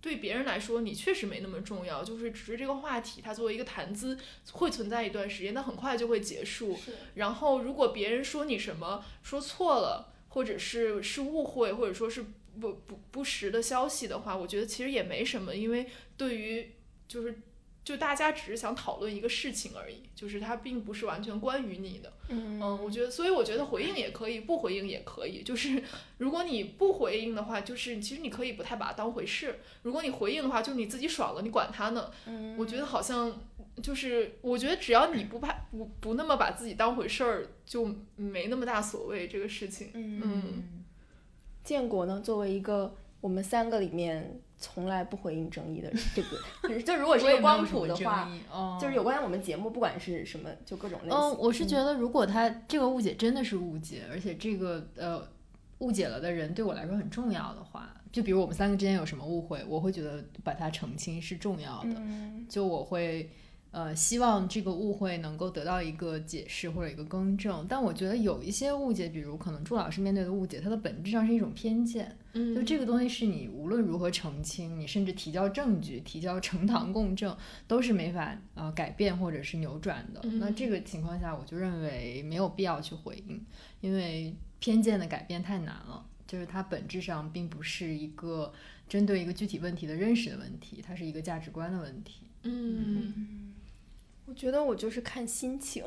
对别人来说你确实没那么重要，就是只是这个话题它作为一个谈资会存在一段时间，但很快就会结束。然后如果别人说你什么说错了。或者是是误会，或者说是不不不实的消息的话，我觉得其实也没什么，因为对于就是就大家只是想讨论一个事情而已，就是它并不是完全关于你的。嗯我觉得，所以我觉得回应也可以，不回应也可以。就是如果你不回应的话，就是其实你可以不太把它当回事；如果你回应的话，就是你自己爽了，你管他呢。嗯我觉得好像。就是我觉得只要你不怕不不那么把自己当回事儿，就没那么大所谓这个事情。嗯，建国呢，作为一个我们三个里面从来不回应争议的人，对不对？就如果是一个光谱的话，哦、就是有关于我们节目，不管是什么，就各种类型。嗯，我是觉得如果他这个误解真的是误解，而且这个呃误解了的人对我来说很重要的话，就比如我们三个之间有什么误会，我会觉得把它澄清是重要的。嗯、就我会。呃，希望这个误会能够得到一个解释或者一个更正，但我觉得有一些误解，比如可能朱老师面对的误解，它的本质上是一种偏见。嗯，就这个东西是你无论如何澄清，你甚至提交证据、提交呈堂供证，都是没法呃改变或者是扭转的。嗯、那这个情况下，我就认为没有必要去回应，因为偏见的改变太难了。就是它本质上并不是一个针对一个具体问题的认识的问题，它是一个价值观的问题。嗯。我觉得我就是看心情，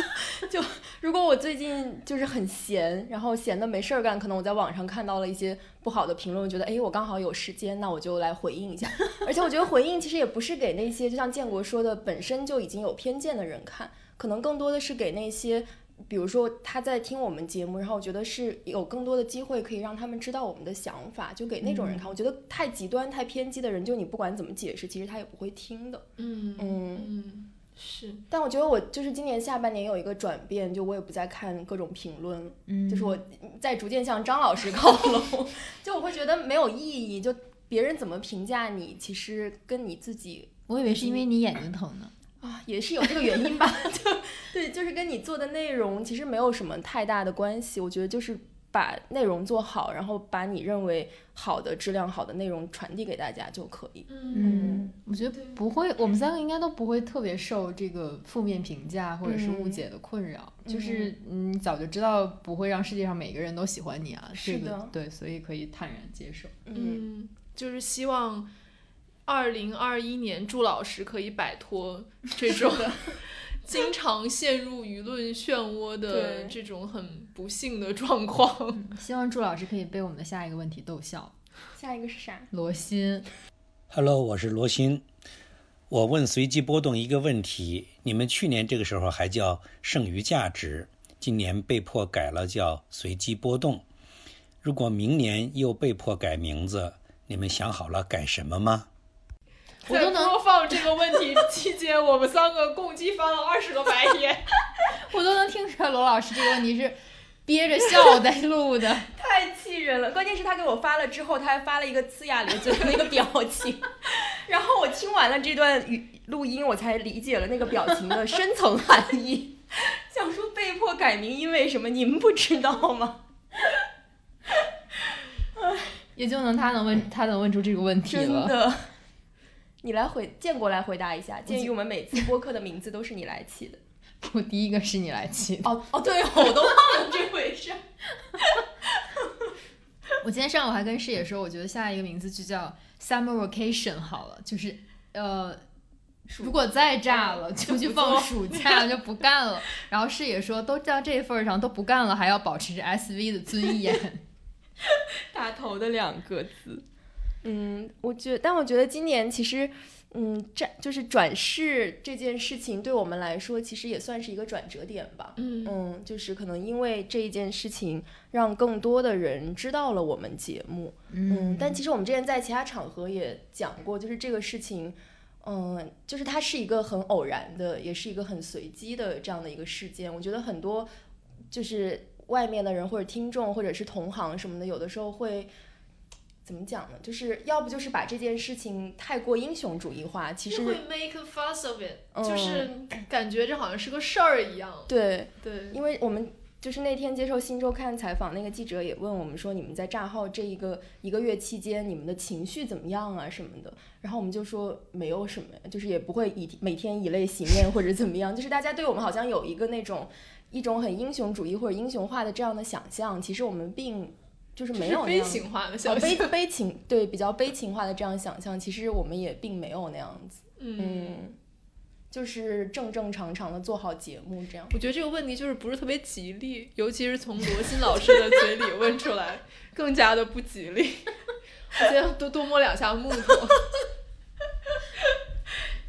就如果我最近就是很闲，然后闲的没事儿干，可能我在网上看到了一些不好的评论，我觉得哎，我刚好有时间，那我就来回应一下。而且我觉得回应其实也不是给那些就像建国说的本身就已经有偏见的人看，可能更多的是给那些，比如说他在听我们节目，然后我觉得是有更多的机会可以让他们知道我们的想法，就给那种人看。嗯、我觉得太极端、太偏激的人，就你不管怎么解释，其实他也不会听的。嗯嗯嗯。是，但我觉得我就是今年下半年有一个转变，就我也不再看各种评论，嗯，就是我在逐渐向张老师靠拢，就我会觉得没有意义，就别人怎么评价你，其实跟你自己，我以为是因为你眼睛疼呢，啊，也是有这个原因吧，就对，就是跟你做的内容其实没有什么太大的关系，我觉得就是。把内容做好，然后把你认为好的、质量好的内容传递给大家就可以。嗯，我觉得不会，我们三个应该都不会特别受这个负面评价或者是误解的困扰。嗯、就是你早就知道不会让世界上每个人都喜欢你啊，是的，这个、对，所以可以坦然接受。嗯，就是希望二零二一年祝老师可以摆脱这 种。经常陷入舆论漩涡的这种很不幸的状况、嗯。希望祝老师可以被我们的下一个问题逗笑。下一个是啥？罗欣。Hello，我是罗欣。我问随机波动一个问题：你们去年这个时候还叫剩余价值，今年被迫改了叫随机波动。如果明年又被迫改名字，你们想好了改什么吗？我都能播放这个问题期间，我们三个共计翻了二十个白眼，我都能听出来罗老师这个问题是憋着笑在录的，太气人了。关键是他给我发了之后，他还发了一个呲牙咧嘴的那个表情，然后我听完了这段语录音，我才理解了那个表情的深层含义。想说被迫改名因为什么？你们不知道吗？也就能他能问他能问出这个问题了。真的，你来回建国来回答一下。鉴于我们每次播客的名字都是你来起的，我第一个是你来起的。哦哦，对哦，我都忘了这回事。我今天上午还跟师姐说，我觉得下一个名字就叫 Summer Vacation 好了，就是呃，如果再炸了，就去放暑假，就不干了。然后师姐说，都到这份上都不干了，还要保持着 SV 的尊严。大头的两个字，嗯，我觉，但我觉得今年其实，嗯，这就是转世这件事情对我们来说，其实也算是一个转折点吧。嗯嗯，就是可能因为这一件事情，让更多的人知道了我们节目。嗯，但其实我们之前在其他场合也讲过，就是这个事情，嗯，就是它是一个很偶然的，也是一个很随机的这样的一个事件。我觉得很多就是。外面的人或者听众或者是同行什么的，有的时候会怎么讲呢？就是要不就是把这件事情太过英雄主义化，其实会 make a fuss of it，、嗯就是感觉这好像是个事儿一样。对对，因为我们就是那天接受《新周刊》采访，那个记者也问我们说，你们在账号这一个一个月期间，你们的情绪怎么样啊什么的？然后我们就说没有什么，就是也不会以每天以泪洗面或者怎么样，就是大家对我们好像有一个那种。一种很英雄主义或者英雄化的这样的想象，其实我们并就是没有悲情化的想象，悲 悲情对比较悲情化的这样想象，其实我们也并没有那样子，嗯，就是正正常常的做好节目这样。我觉得这个问题就是不是特别吉利，尤其是从罗欣老师的嘴里问出来，更加的不吉利。我先多多摸两下木头。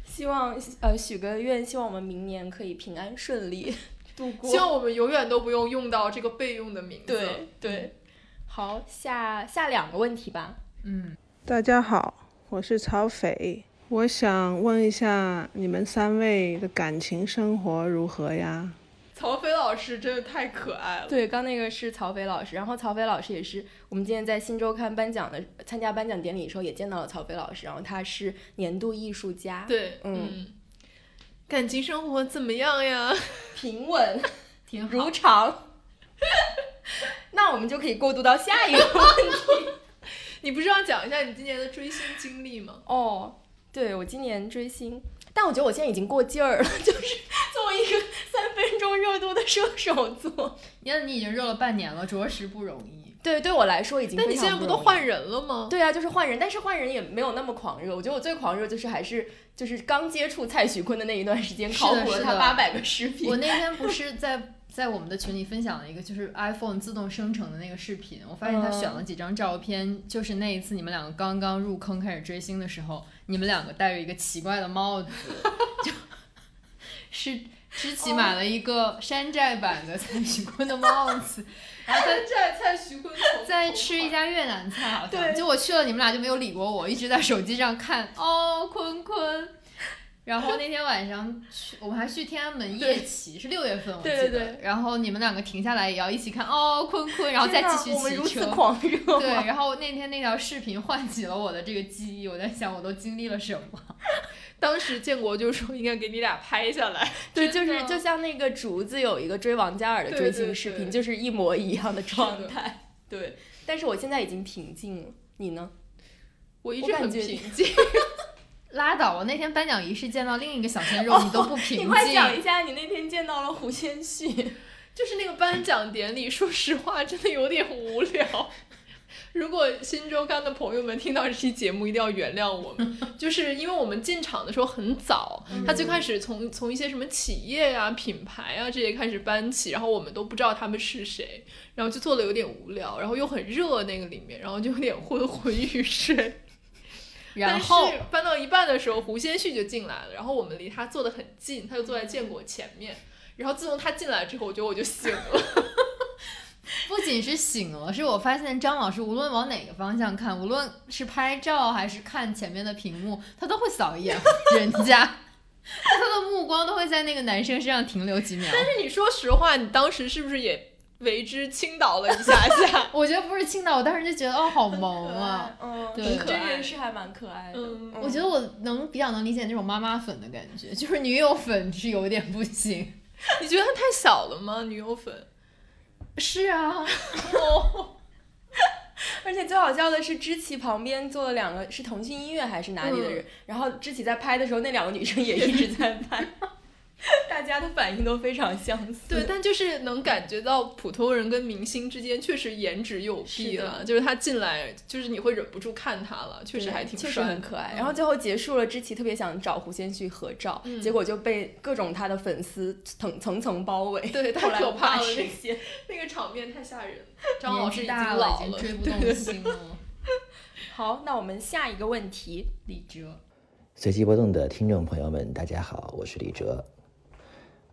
希望呃许个愿，希望我们明年可以平安顺利度过。希望我们永远都不用用到这个备用的名字。对对，好，下下两个问题吧。嗯，大家好，我是曹斐，我想问一下你们三位的感情生活如何呀？曹斐老师真的太可爱了。对，刚那个是曹斐老师，然后曹斐老师也是我们今天在新周刊颁奖的参加颁奖典礼的时候也见到了曹斐老师，然后他是年度艺术家。对，嗯。感情生活怎么样呀？平稳，挺如常。那我们就可以过渡到下一个问题。你不是要讲一下你今年的追星经历吗？哦，对，我今年追星，但我觉得我现在已经过劲儿了，就是作为一个三分钟热度的射手座，你看你已经热了半年了，着实不容易。对，对我来说已经。但你现在不都换人了吗？对啊，就是换人，但是换人也没有那么狂热。我觉得我最狂热就是还是就是刚接触蔡徐坤的那一段时间，考古了他八百个视频。我那天不是在在我们的群里分享了一个就是 iPhone 自动生成的那个视频，我发现他选了几张照片，嗯、就是那一次你们两个刚刚入坑开始追星的时候，你们两个戴着一个奇怪的帽子，就是知奇买了一个山寨版的蔡徐坤的帽子。然后山寨蔡徐坤在吃一家越南菜，好像就我去了，你们俩就没有理过我，一直在手机上看哦，坤坤。然后那天晚上去，我们还去天安门夜骑，是六月份我记得。对对对。然后你们两个停下来也要一起看哦，坤坤，然后再继续骑车。我们如此狂热。对，然后那天那条视频唤起了我的这个记忆，我在想我都经历了什么。当时建国就说应该给你俩拍下来，对，就是就像那个竹子有一个追王嘉尔的追星视频，就是一模一样的状态。对，但是我现在已经平静了，你呢？我一直很平 静。拉倒！我那天颁奖仪式见到另一个小鲜肉，你都不平静。你快讲一下，你那天见到了胡先煦，就是那个颁奖典礼，说实话真的有点无聊。如果新周刊的朋友们听到这期节目，一定要原谅我们，就是因为我们进场的时候很早，他最开始从从一些什么企业呀、品牌啊这些开始搬起，然后我们都不知道他们是谁，然后就做的有点无聊，然后又很热那个里面，然后就有点昏昏欲睡。然后搬到一半的时候，胡先煦就进来了，然后我们离他坐得很近，他就坐在建国前面。然后自从他进来之后，我觉得我就醒了。不仅是醒了，是我发现张老师无论往哪个方向看，无论是拍照还是看前面的屏幕，他都会扫一眼 人家，他的目光都会在那个男生身上停留几秒。但是你说实话，你当时是不是也为之倾倒了一下 下？我觉得不是倾倒，我当时就觉得哦，好萌啊！嗯，对，真人是还蛮可爱的。嗯，我觉得我能比较能理解那种妈妈粉的感觉，就是女友粉是有点不行。你觉得他太小了吗？女友粉？是啊，而且最好笑的是，知棋旁边坐了两个是腾讯音乐还是哪里的人，然后知棋在拍的时候，那两个女生也一直在拍。大家的反应都非常相似，对，但就是能感觉到普通人跟明星之间确实颜值有弊了，就是他进来，就是你会忍不住看他了，确实还挺确实很可爱。然后最后结束了，知棋特别想找胡先煦合照，结果就被各种他的粉丝层层层包围，对，太可怕了，那些那个场面太吓人。张老师已经老了，追不动心了。好，那我们下一个问题，李哲，随机波动的听众朋友们，大家好，我是李哲。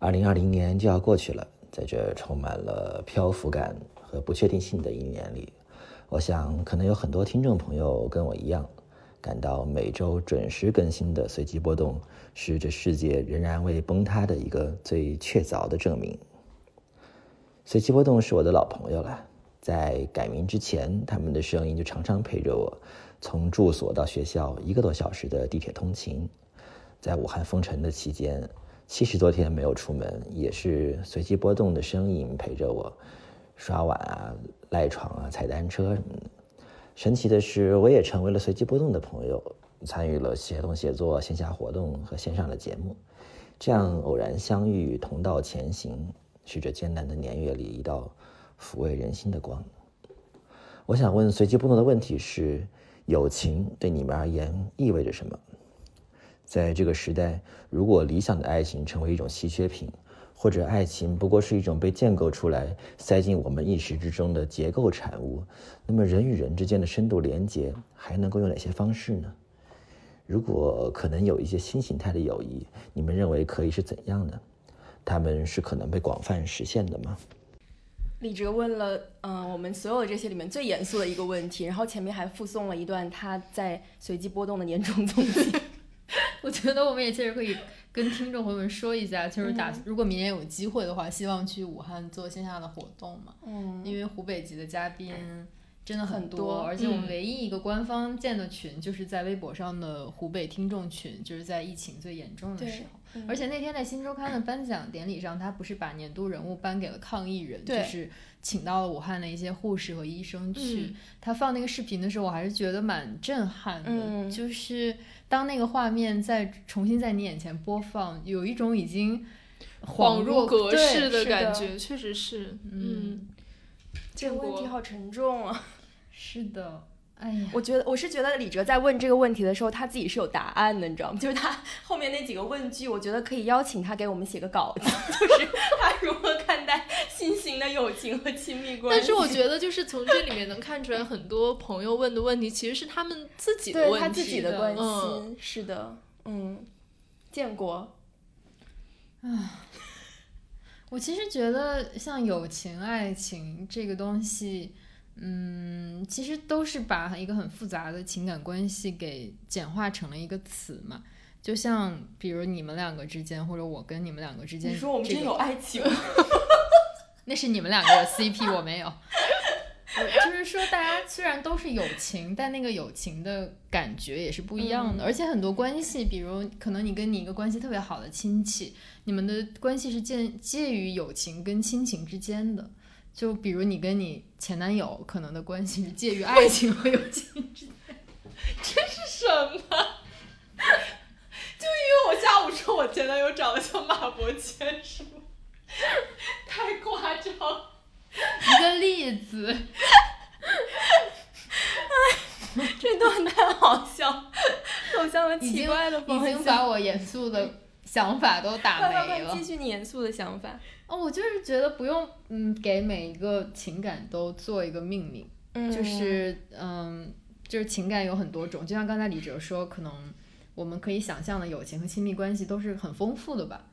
二零二零年就要过去了，在这充满了漂浮感和不确定性的一年里，我想可能有很多听众朋友跟我一样，感到每周准时更新的随机波动是这世界仍然未崩塌的一个最确凿的证明。随机波动是我的老朋友了，在改名之前，他们的声音就常常陪着我，从住所到学校一个多小时的地铁通勤，在武汉封城的期间。七十多天没有出门，也是随机波动的声音陪着我，刷碗啊、赖床啊、踩单车什么的。神奇的是，我也成为了随机波动的朋友，参与了协同写作线下活动和线上的节目。这样偶然相遇，同道前行，是这艰难的年月里一道抚慰人心的光。我想问随机波动的问题是：友情对你们而言意味着什么？在这个时代，如果理想的爱情成为一种稀缺品，或者爱情不过是一种被建构出来、塞进我们意识之中的结构产物，那么人与人之间的深度连接还能够用哪些方式呢？如果可能有一些新形态的友谊，你们认为可以是怎样的？他们是可能被广泛实现的吗？李哲问了，嗯，我们所有这些里面最严肃的一个问题，然后前面还附送了一段他在随机波动的年终总结。我觉得我们也确实可以跟听众朋友们说一下，就是打如果明年有机会的话，希望去武汉做线下的活动嘛。嗯，因为湖北籍的嘉宾真的很多，而且我们唯一一个官方建的群，就是在微博上的湖北听众群，就是在疫情最严重的时候。而且那天在新周刊的颁奖典礼上，他不是把年度人物颁给了抗疫人，就是请到了武汉的一些护士和医生去。他放那个视频的时候，我还是觉得蛮震撼的，就是。当那个画面再重新在你眼前播放，有一种已经恍若隔世的感觉，确实是。嗯，这个问题好沉重啊。是的。哎呀，我觉得我是觉得李哲在问这个问题的时候，他自己是有答案的，你知道吗？就是他后面那几个问句，我觉得可以邀请他给我们写个稿子，就是他如何看待新型的友情和亲密关系。但是我觉得，就是从这里面能看出来，很多朋友问的问题其实是他们自己的问题，他自己的关心。是的，嗯，建国。啊，我其实觉得像友情、爱情这个东西。嗯，其实都是把一个很复杂的情感关系给简化成了一个词嘛。就像比如你们两个之间，或者我跟你们两个之间，你说我们真有爱情？那是你们两个有 CP，我没有。就是说，大家虽然都是友情，但那个友情的感觉也是不一样的。而且很多关系，比如可能你跟你一个关系特别好的亲戚，你们的关系是介介于友情跟亲情之间的。就比如你跟你前男友可能的关系是介于 爱情和友情之间，这是什么？就因为我下午说我前男友长得像马伯骞，是吗？太夸张。一个例子。哎，这段太好笑，走向了奇怪的方向。已经把我严肃的想法都打没了。继续你严肃的想法。哦，我就是觉得不用，嗯，给每一个情感都做一个命名，就是，嗯，就是情感有很多种，就像刚才李哲说，可能我们可以想象的友情和亲密关系都是很丰富的吧。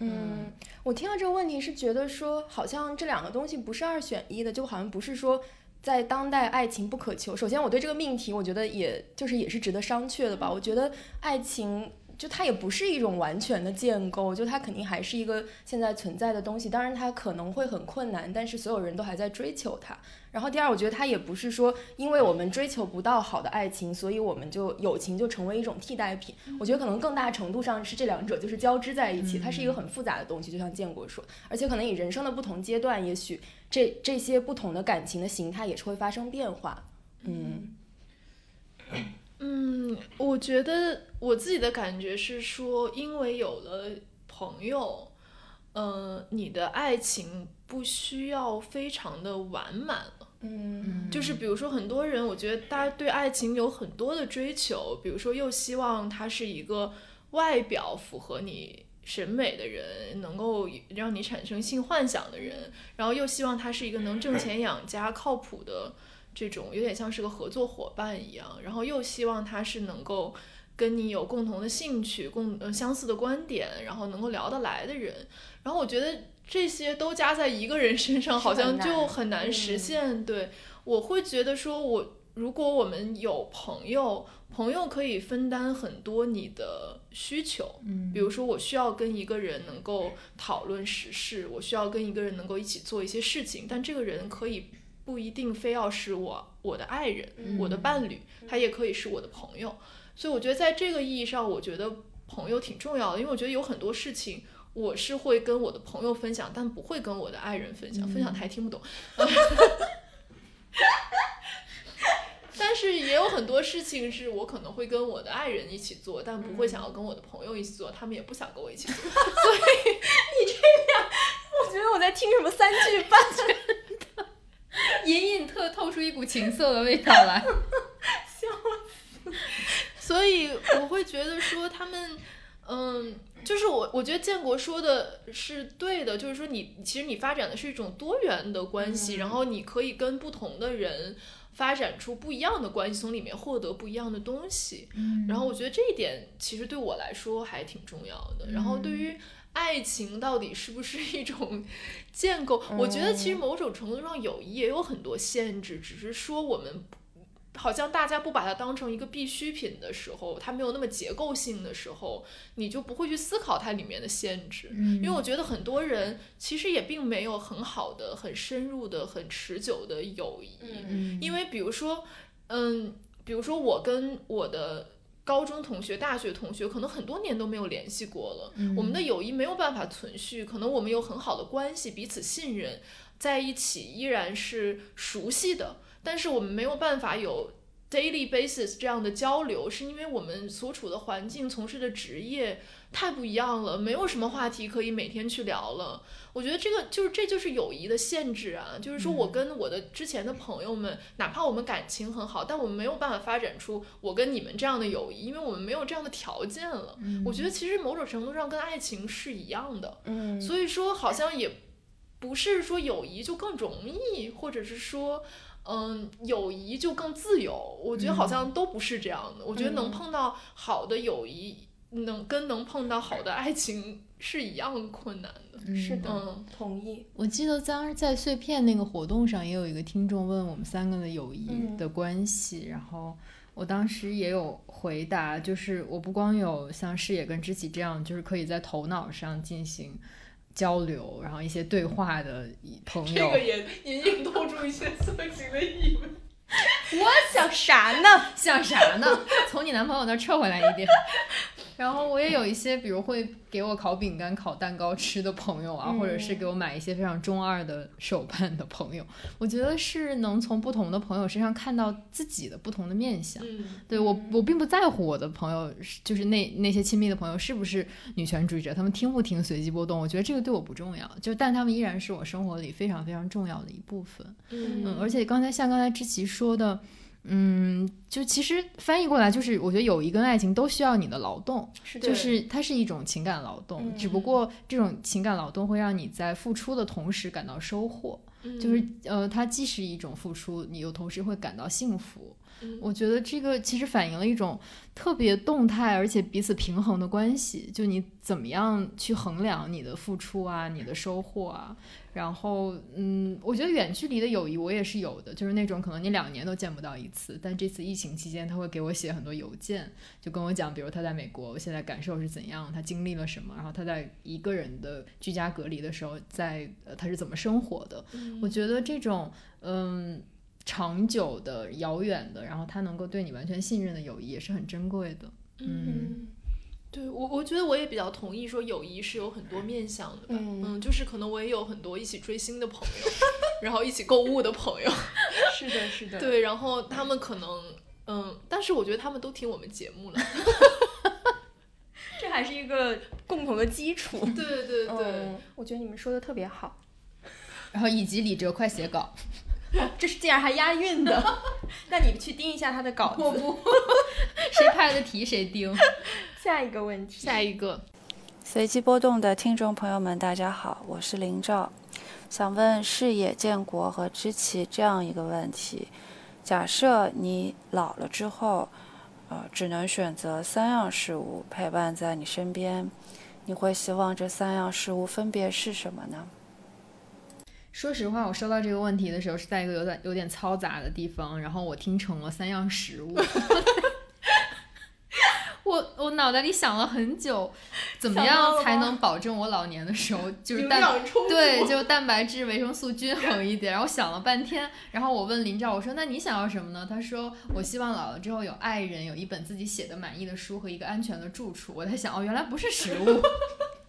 嗯，我听到这个问题是觉得说，好像这两个东西不是二选一的，就好像不是说在当代爱情不可求。首先，我对这个命题，我觉得也就是也是值得商榷的吧。我觉得爱情。就它也不是一种完全的建构，就它肯定还是一个现在存在的东西。当然，它可能会很困难，但是所有人都还在追求它。然后第二，我觉得它也不是说，因为我们追求不到好的爱情，所以我们就友情就成为一种替代品。我觉得可能更大程度上是这两者就是交织在一起，它是一个很复杂的东西。就像建国说，而且可能你人生的不同阶段，也许这这些不同的感情的形态也是会发生变化。嗯嗯，我觉得我自己的感觉是说，因为有了朋友，呃，你的爱情不需要非常的完满了。嗯就是比如说，很多人，我觉得大家对爱情有很多的追求，比如说又希望他是一个外表符合你审美的人，能够让你产生性幻想的人，然后又希望他是一个能挣钱养家、靠谱的这种，有点像是个合作伙伴一样，然后又希望他是能够跟你有共同的兴趣、共呃相似的观点，然后能够聊得来的人。然后我觉得这些都加在一个人身上，好像就很难实现。对，我会觉得说我，如果我们有朋友，朋友可以分担很多你的需求。嗯比如说，我需要跟一个人能够讨论时事，我需要跟一个人能够一起做一些事情，但这个人可以不一定非要是我我的爱人、嗯我的伴侣，他也可以是我的朋友。所以我觉得在这个意义上，我觉得朋友挺重要的，因为我觉得有很多事情。我是会跟我的朋友分享，但不会跟我的爱人分享，分享他还听不懂。但是也有很多事情是我可能会跟我的爱人一起做，但不会想要跟我的朋友一起做，他们也不想跟我一起做。所以 你这样，我觉得我在听什么三句半 隐隐特透出一股情色的味道来。笑死 所以我会觉得说他们，嗯，就是我我觉得建国说的是对的，就是说你其实你发展的是一种多元的关系，然后你可以跟不同的人发展出不一样的关系，从里面获得不一样的东西。嗯然后我觉得这一点其实对我来说还挺重要的。然后对于爱情到底是不是一种 建构，我觉得其实某种程度上友谊也有很多限制，只是说我们。好像大家不把它当成一个必需品的时候，它没有那么结构性的时候，你就不会去思考它里面的限制。嗯因为我觉得很多人其实也并没有很好的、很深入的、很持久的友谊。嗯因为比如说，嗯，比如说我跟我的。高中同学、大学同学，可能很多年都没有联系过了。嗯我们的友谊没有办法存续，可能我们有很好的关系，彼此信任，在一起依然是熟悉的，但是我们没有办法有 daily basis 这样的交流，是因为我们所处的环境、从事的职业太不一样了，没有什么话题可以每天去聊了。我觉得这个就是这就是友谊的限制啊，就是说我跟我的之前的朋友们，哪怕我们感情很好，但我们没有办法发展出我跟你们这样的友谊，因为我们没有这样的条件了。我觉得其实某种程度上跟爱情是一样的，嗯。所以说好像也不是说友谊就更容易，或者是说。嗯，友谊就更自由，我觉得好像都不是这样的。我觉得能嗯。碰到好的友谊，能跟能碰到好的爱情是一样困难的。是的嗯，同意。我记得当时在碎片那个活动上，也有一个听众问我们三个的友谊嗯的关系，然后我当时也有回答，就是我不光有像视野跟知己这样，就是可以在头脑上进行交流，然后一些对话的朋友。这个也隐隐透出一些色情的意味。我想啥呢？想啥呢？从你男朋友那撤回来一点。然后我也有一些，比如会给我烤饼干、烤蛋糕吃的朋友啊，嗯或者是给我买一些非常中二的手办的朋友，我觉得是能从不同的朋友身上看到自己的不同的面相。嗯，对我，我并不在乎我的朋友是，就是那那些亲密的朋友是不是女权主义者，他们听不听随机波动，我觉得这个对我不重要，就但他们依然是我生活里非常非常重要的一部分。嗯。而且刚才像刚才知琪说的，嗯，就其实翻译过来就是，我觉得友谊跟爱情都需要你的劳动，是就是它是一种情感劳动，只不过这种情感劳动会让你在付出的同时感到收获，就是呃，它既是一种付出，你又同时会感到幸福。我觉得这个其实反映了一种特别动态而且彼此平衡的关系，就你怎么样去衡量你的付出啊，你的收获啊。然后，嗯，我觉得远距离的友谊我也是有的，就是那种可能你两年都见不到一次，但这次疫情期间他会给我写很多邮件，就跟我讲，比如他在美国我现在感受是怎样，他经历了什么，然后他在一个人的居家隔离的时候在，呃他是怎么生活的。我觉得这种，嗯。长久的、遥远的，然后他能够对你完全信任的友谊也是很珍贵的。嗯，对我，我觉得我也比较同意说友谊是有很多面向的吧。嗯就是可能我也有很多一起追星的朋友，然后一起购物的朋友，是的，是的。对，然后他们可能，嗯，但是我觉得他们都听我们节目了，这还是一个共同的基础。对对对，嗯我觉得你们说的特别好。然后以及李哲快写稿，这是竟然还押韵的，那你去盯一下他的稿子。我不，谁派的题谁盯。下一个问题，下一个，随机波动的听众朋友们，大家好，我是林照，想问视野、建国和知棋这样一个问题：假设你老了之后，呃，只能选择三样事物陪伴在你身边，你会希望这三样事物分别是什么呢？说实话，我收到这个问题的时候是在一个有点有点嘈杂的地方，然后我听成了三样食物。我我脑袋里想了很久，怎么样才能保证我老年的时候就是蛋对就蛋白质、维生素均衡一点？然后想了半天，然后我问林照，我说那你想要什么呢？他说我希望老了之后有爱人，有一本自己写的满意的书和一个安全的住处。我在想，哦，原来不是食物。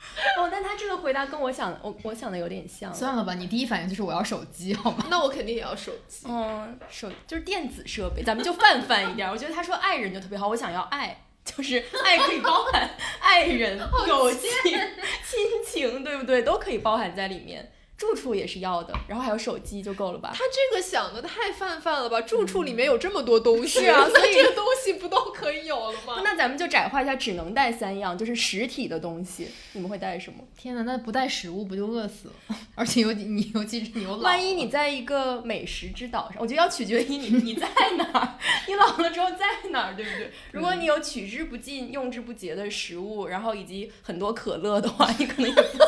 哦，但他这个回答跟我想的，我我想的有点像。算了吧，你第一反应就是我要手机，好吗？那我肯定也要手机。嗯，手就是电子设备，咱们就泛泛一点。我觉得他说爱人就特别好，我想要爱，就是爱可以包含 爱人、友情、亲情，对不对？都可以包含在里面。住处也是要的，然后还有手机就够了吧？他这个想的太泛泛了吧？住处里面有这么多东西，是啊，所以这个东西不都可以有了吗？那咱们就窄化一下，只能带三样，就是实体的东西。你们会带什么？天哪，那不带食物不就饿死了？而且尤你尤其是你有老，万一你在一个美食之岛上，我觉得要取决于你你在哪儿，你老了之后在哪儿，对不对？如果你有取之不尽、用之不竭的食物，然后以及很多可乐的话，你可能也不。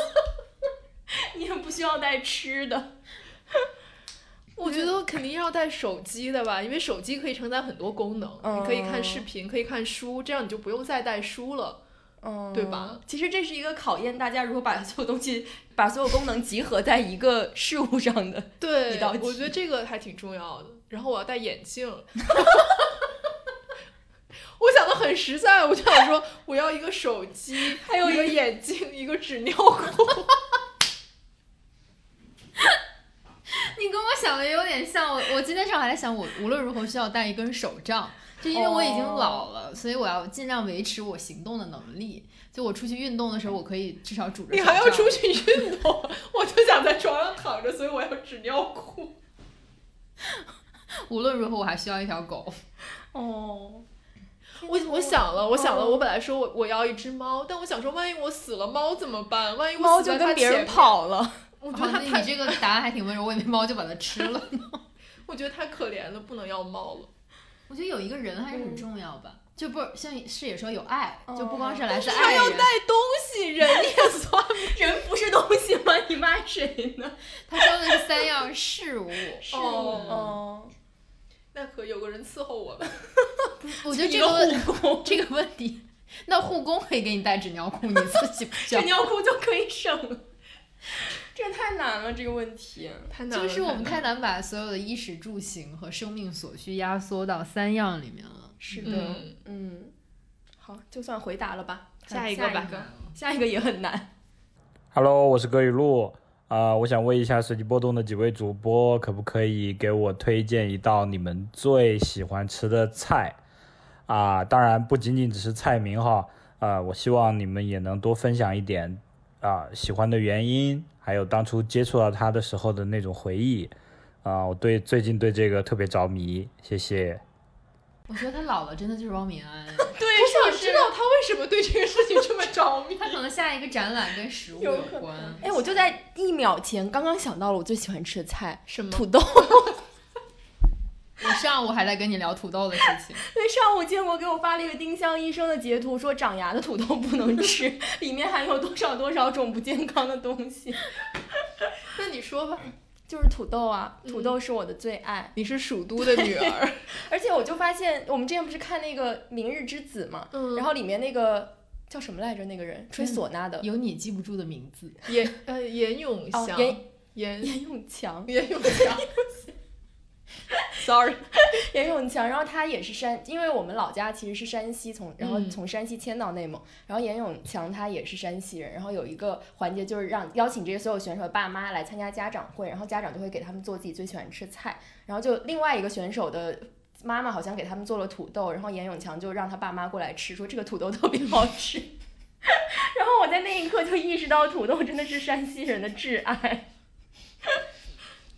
你也不需要带吃的，我觉得肯定要带手机的吧，因为手机可以承载很多功能，嗯、你可以看视频，可以看书，这样你就不用再带书了，嗯，对吧？其实这是一个考验大家如何把所有东西、把所有功能集合在一个事物上的 对。我觉得这个还挺重要的。然后我要戴眼镜。我想的很实在，我就想说，我要一个手机，还有一个眼镜，一个纸尿裤。你跟我想的有点像，我我今天上午还在想，我无论如何需要带一根手杖，就因为我已经老了，哦、所以我要尽量维持我行动的能力。就我出去运动的时候，我可以至少拄着。你还要出去运动？我就想在床上躺着，所以我要纸尿裤。无论如何，我还需要一条狗。哦。我我想了，我想了，我本来说我我要一只猫，但我想说，万一我死了，猫怎么办？万一猫我就跟别人跑了。我觉得它你这个答案还挺温柔，我以为猫就把它吃了呢。我觉得太可怜了，不能要猫了。我觉得有一个人还是很重要吧，就不像视野说有爱，哦就不光是来自他爱人。要带东西，人也算，人不是东西吗？你骂谁呢？他说的是三样事物。哦哦。那可有个人伺候我们。我觉得这个问这个问题，那护工可以给你带纸尿裤，你自己不需要。纸尿裤就可以省了。这也太难了，这个问题太难了。就是我们太难把所有的衣食住行和生命所需压缩到三样里面了。是的，嗯，嗯好，就算回答了吧。下一个吧，下一个也很难。Hello，我是葛雨露。啊、呃，我想问一下随机波动的几位主播，可不可以给我推荐一道你们最喜欢吃的菜？啊、呃，当然不仅仅只是菜名哈，啊、呃，我希望你们也能多分享一点啊、呃、喜欢的原因，还有当初接触到它的时候的那种回忆。啊、我对最近对这个特别着迷，谢谢。我觉得他老了真的就是汪民安。对，我想知道他为什么对这个事情这么着迷。他可能下一个展览跟食物 有关。哎，我就在一秒前刚刚想到了我最喜欢吃的菜，什么？土豆。我上午还在跟你聊土豆的事情。对，上午建国给我发了一个丁香医生的截图，说长牙的土豆不能吃，里面含有多少多少种不健康的东西。那你说吧。就是土豆啊，土豆是我的最爱。嗯、你是蜀都的女儿，而且我就发现，我们之前不是看那个《明日之子》嘛，嗯、然后里面那个叫什么来着？那个人吹唢呐的，有你记不住的名字，严呃严永祥，严严严永强，严永强。sorry，严永强，然后他也是山，因为我们老家其实是山西，从然后从山西迁到内蒙，然后严永强他也是山西人，然后有一个环节就是让邀请这些所有选手的爸妈来参加家长会，然后家长就会给他们做自己最喜欢吃的菜，然后就另外一个选手的妈妈好像给他们做了土豆，然后严永强就让他爸妈过来吃，说这个土豆特别好吃，然后我在那一刻就意识到土豆真的是山西人的挚爱。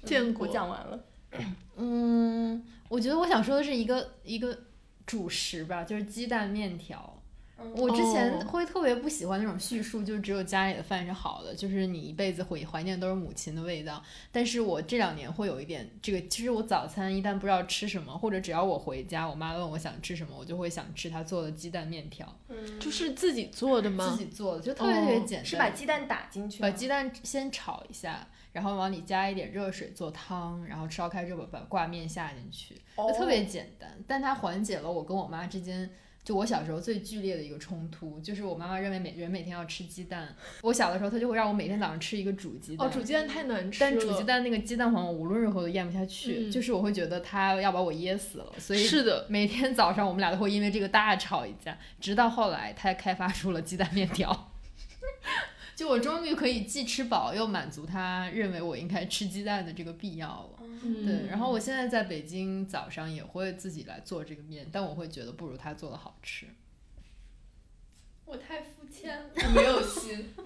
见过，我讲完了。嗯，我觉得我想说的是一个一个主食吧，就是鸡蛋面条。我之前会特别不喜欢那种叙述，就只有家里的饭是好的，就是你一辈子会怀念都是母亲的味道。但是我这两年会有一点这个，其实我早餐一旦不知道吃什么，或者只要我回家，我妈问我想吃什么，我就会想吃她做的鸡蛋面条。嗯，就是自己做的吗？自己做的，就特别特别简单，是把鸡蛋打进去，把鸡蛋先炒一下。然后往里加一点热水做汤，然后烧开之后把挂面下进去，就特别简单。但它缓解了我跟我妈之间，就我小时候最剧烈的一个冲突，就是我妈妈认为每人每天要吃鸡蛋。我小的时候，她就会让我每天早上吃一个煮鸡蛋。哦，煮鸡蛋太难吃了。但煮鸡蛋那个鸡蛋黄，我无论如何都咽不下去，就是我会觉得它要把我噎死了。所以是的，每天早上我们俩都会因为这个大吵一架，直到后来她开发出了鸡蛋面条。就我终于可以既吃饱又满足他认为我应该吃鸡蛋的这个必要了，对。然后我现在在北京早上也会自己来做这个面，但我会觉得不如他做的好吃。我太肤浅了，我没有心。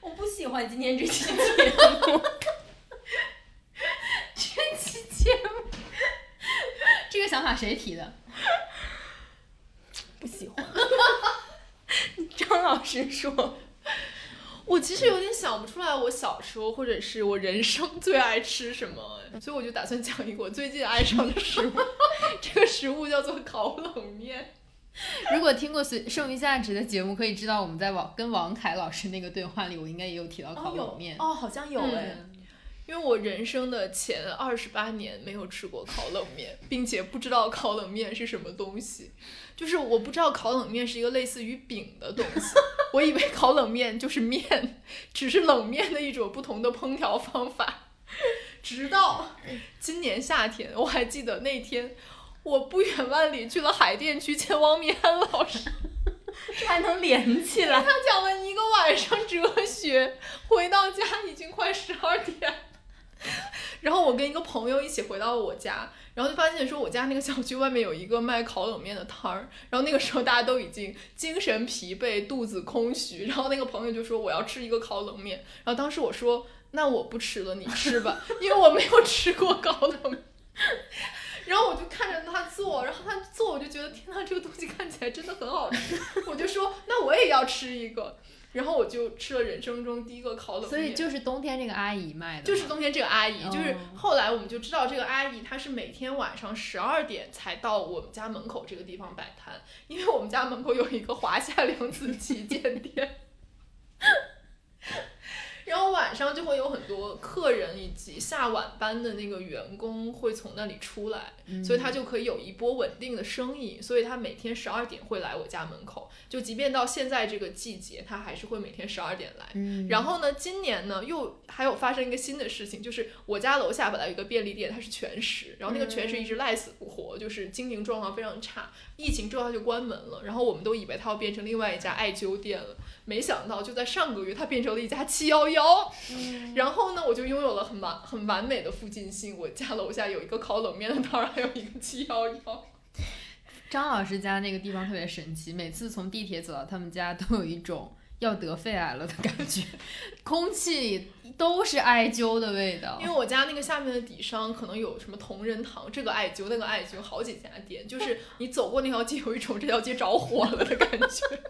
我不喜欢今天这期节目。这期节目，这个想法谁提的？不喜欢。张老师说：“我其实有点想不出来，我小时候或者是我人生最爱吃什么，所以我就打算讲一个我最近爱上的食物。这个食物叫做烤冷面。如果听过《随剩余价值》的节目，可以知道我们在王跟王凯老师那个对话里，我应该也有提到烤冷面。哦，好像有哎。”因为我人生的前二十八年没有吃过烤冷面，并且不知道烤冷面是什么东西，就是我不知道烤冷面是一个类似于饼的东西，我以为烤冷面就是面，只是冷面的一种不同的烹调方法。直到今年夏天，我还记得那天，我不远万里去了海淀区见汪明安老师，这还能连起来？他讲了一个晚上哲学，回到家已经快十二点。然后我跟一个朋友一起回到了我家，然后就发现说我家那个小区外面有一个卖烤冷面的摊儿。然后那个时候大家都已经精神疲惫、肚子空虚。然后那个朋友就说我要吃一个烤冷面。然后当时我说那我不吃了，你吃吧，因为我没有吃过烤冷面。然后我就看着他做，然后他做我就觉得天呐，这个东西看起来真的很好吃。我就说那我也要吃一个。然后我就吃了人生中第一个烤冷面，所以就是冬天这个阿姨卖的，就是冬天这个阿姨，就是后来我们就知道这个阿姨她是每天晚上十二点才到我们家门口这个地方摆摊，因为我们家门口有一个华夏 良子旗舰店。然后晚上就会有很多客人以及下晚班的那个员工会从那里出来，所以他就可以有一波稳定的生意。所以他每天十二点会来我家门口，就即便到现在这个季节，他还是会每天十二点来。然后呢，今年呢又还有发生一个新的事情，就是我家楼下本来有一个便利店，它是全食，然后那个全食一直赖死不活，就是经营状况非常差。疫情之后它就关门了，然后我们都以为它要变成另外一家艾灸店了。没想到就在上个月，它变成了一家七幺幺。然后呢，我就拥有了很完很完美的附近性。我家楼下有一个烤冷面的摊儿，还有一个七幺幺。张老师家那个地方特别神奇，每次从地铁走到他们家，都有一种要得肺癌了的感觉，空气都是艾灸的味道。因为我家那个下面的底商可能有什么同仁堂，这个艾灸那个艾灸，好几家店，就是你走过那条街，有一种这条街着火了的感觉。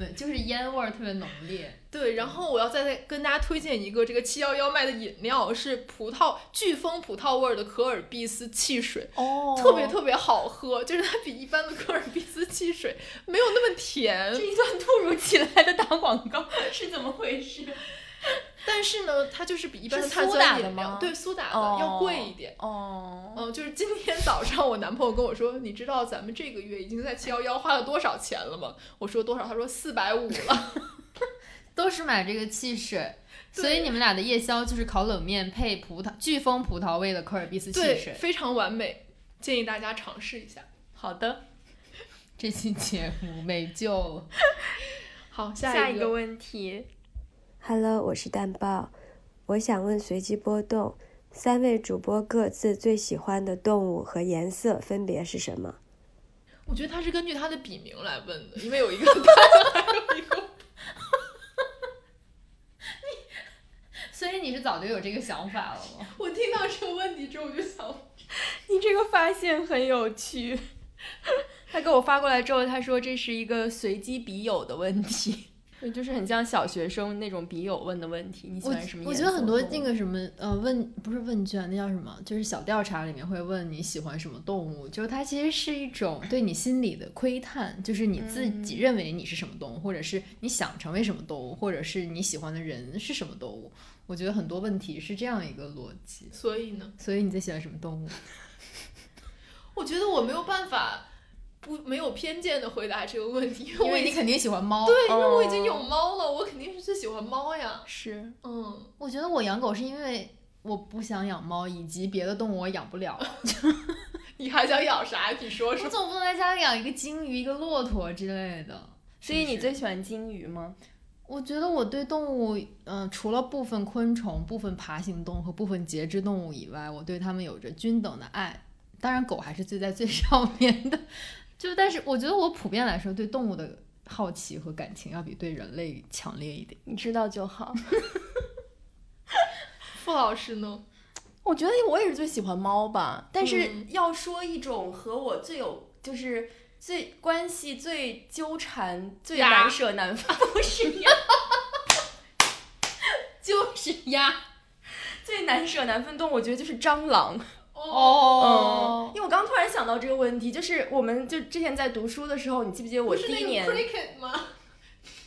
对，就是烟味儿特别浓烈。对，然后我要再跟大家推荐一个这个七幺幺卖的饮料，是葡萄飓风葡萄味儿的可尔必斯汽水，哦，特别特别好喝，就是它比一般的可尔必斯汽水没有那么甜。这一段突如其来的打广告 是怎么回事？但是呢，它就是比一般的碳酸饮料，对苏打的要贵一点。哦，嗯，就是今天早上我男朋友跟我说，你知道咱们这个月已经在七幺幺花了多少钱了吗？我说多少？他说四百五了。都是买这个汽水，所以你们俩的夜宵就是烤冷面配葡萄飓风葡萄味的科尔必斯汽对，水。非常完美，建议大家尝试一下。好的，这期节目没救了。好，下一个问题。Hello，我是蛋豹，我想问随机波动，三位主播各自最喜欢的动物和颜色分别是什么？我觉得他是根据他的笔名来问的，因为有一个蛋，还有一个。所以你是早就有这个想法了吗？我听到这个问题之后，我就想，你这个发现很有趣。他给我发过来之后，他说这是一个随机笔友的问题，对，就是很像小学生那种笔友问的问题。你喜欢什么我？我觉得很多那个什么呃问不是问卷，那叫什么？就是小调查里面会问你喜欢什么动物，就是它其实是一种对你心理的窥探，就是你自己认为你是什么动物，或者是你想成为什么动物，或者是你喜欢的人是什么动物。我觉得很多问题是这样一个逻辑。所以呢？所以你最喜欢什么动物？我觉得我没有办法不没有偏见的回答这个问题，因为你肯定喜欢猫。对，因为我已哦经有猫了，我肯定是最喜欢猫呀。是，嗯，我觉得我养狗是因为我不想养猫，以及别的动物我养不了。你还想养啥？你说说。我总不能在家里养一个金鱼、一个骆驼之类的。所以你最喜欢金鱼吗？我觉得我对动物，嗯、除了部分昆虫、部分爬行动物和部分节肢动物以外，我对它们有着均等的爱。当然，狗还是最在最上面的。就但是，我觉得我普遍来说对动物的好奇和感情要比对人类强烈一点。你知道就好。傅老师呢？我觉得我也是最喜欢猫吧，但是嗯要说一种和我最有就是最关系最纠缠、最难舍难分，不是鸭，就是鸭，最难舍难分动物，我觉得就是蟑螂。哦嗯，因为我刚突然想到这个问题，就是我们就之前在读书的时候，你记不记得我第一年？cricket 吗？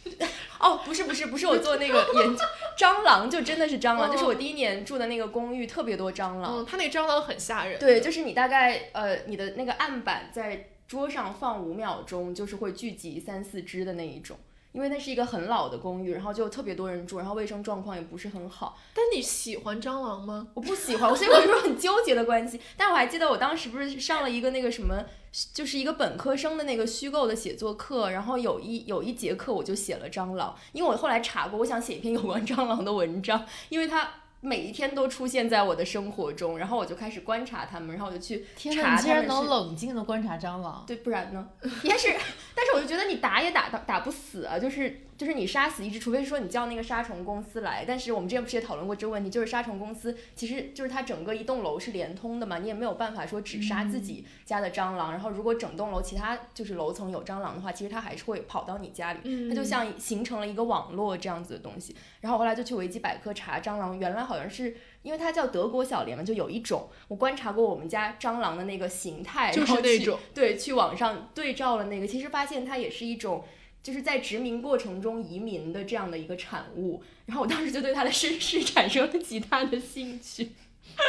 哦，不是不是不是，我做那个研究，蟑螂就真的是蟑螂，哦就是我第一年住的那个公寓特别多蟑螂。嗯，他那个蟑螂很吓人。对，就是你大概呃，你的那个案板在桌上放五秒钟，就是会聚集三四只的那一种。因为那是一个很老的公寓，然后就特别多人住，然后卫生状况也不是很好。但你喜欢蟑螂吗？我不喜欢，所以我说很纠结的关系。但我还记得我当时不是上了一个那个什么，就是一个本科生的那个虚构的写作课，然后有一有一节课我就写了蟑螂，因为我后来查过，我想写一篇有关蟑螂的文章，因为它。每一天都出现在我的生活中，然后我就开始观察它们，然后我就去天哪，你竟然查它们是能冷静的观察蟑螂？对，不然呢？但是，但是我就觉得你打也打打打不死啊，就是就是你杀死一只，除非说你叫那个杀虫公司来。但是我们之前不是也讨论过这个问题，就是杀虫公司其实就是它整个一栋楼是连通的嘛，你也没有办法说只杀自己家的蟑螂，然后如果整栋楼其他就是楼层有蟑螂的话，其实它还是会跑到你家里，它就像形成了一个网络这样子的东西。然后后来就去维基百科查蟑螂，原来好像是。因为它叫德国小蠊嘛，就有一种我观察过我们家蟑螂的那个形态，就是那种对，去网上对照了那个，其实发现它也是一种就是在殖民过程中移民的这样的一个产物。然后我当时就对它的身世产生了极大的兴趣，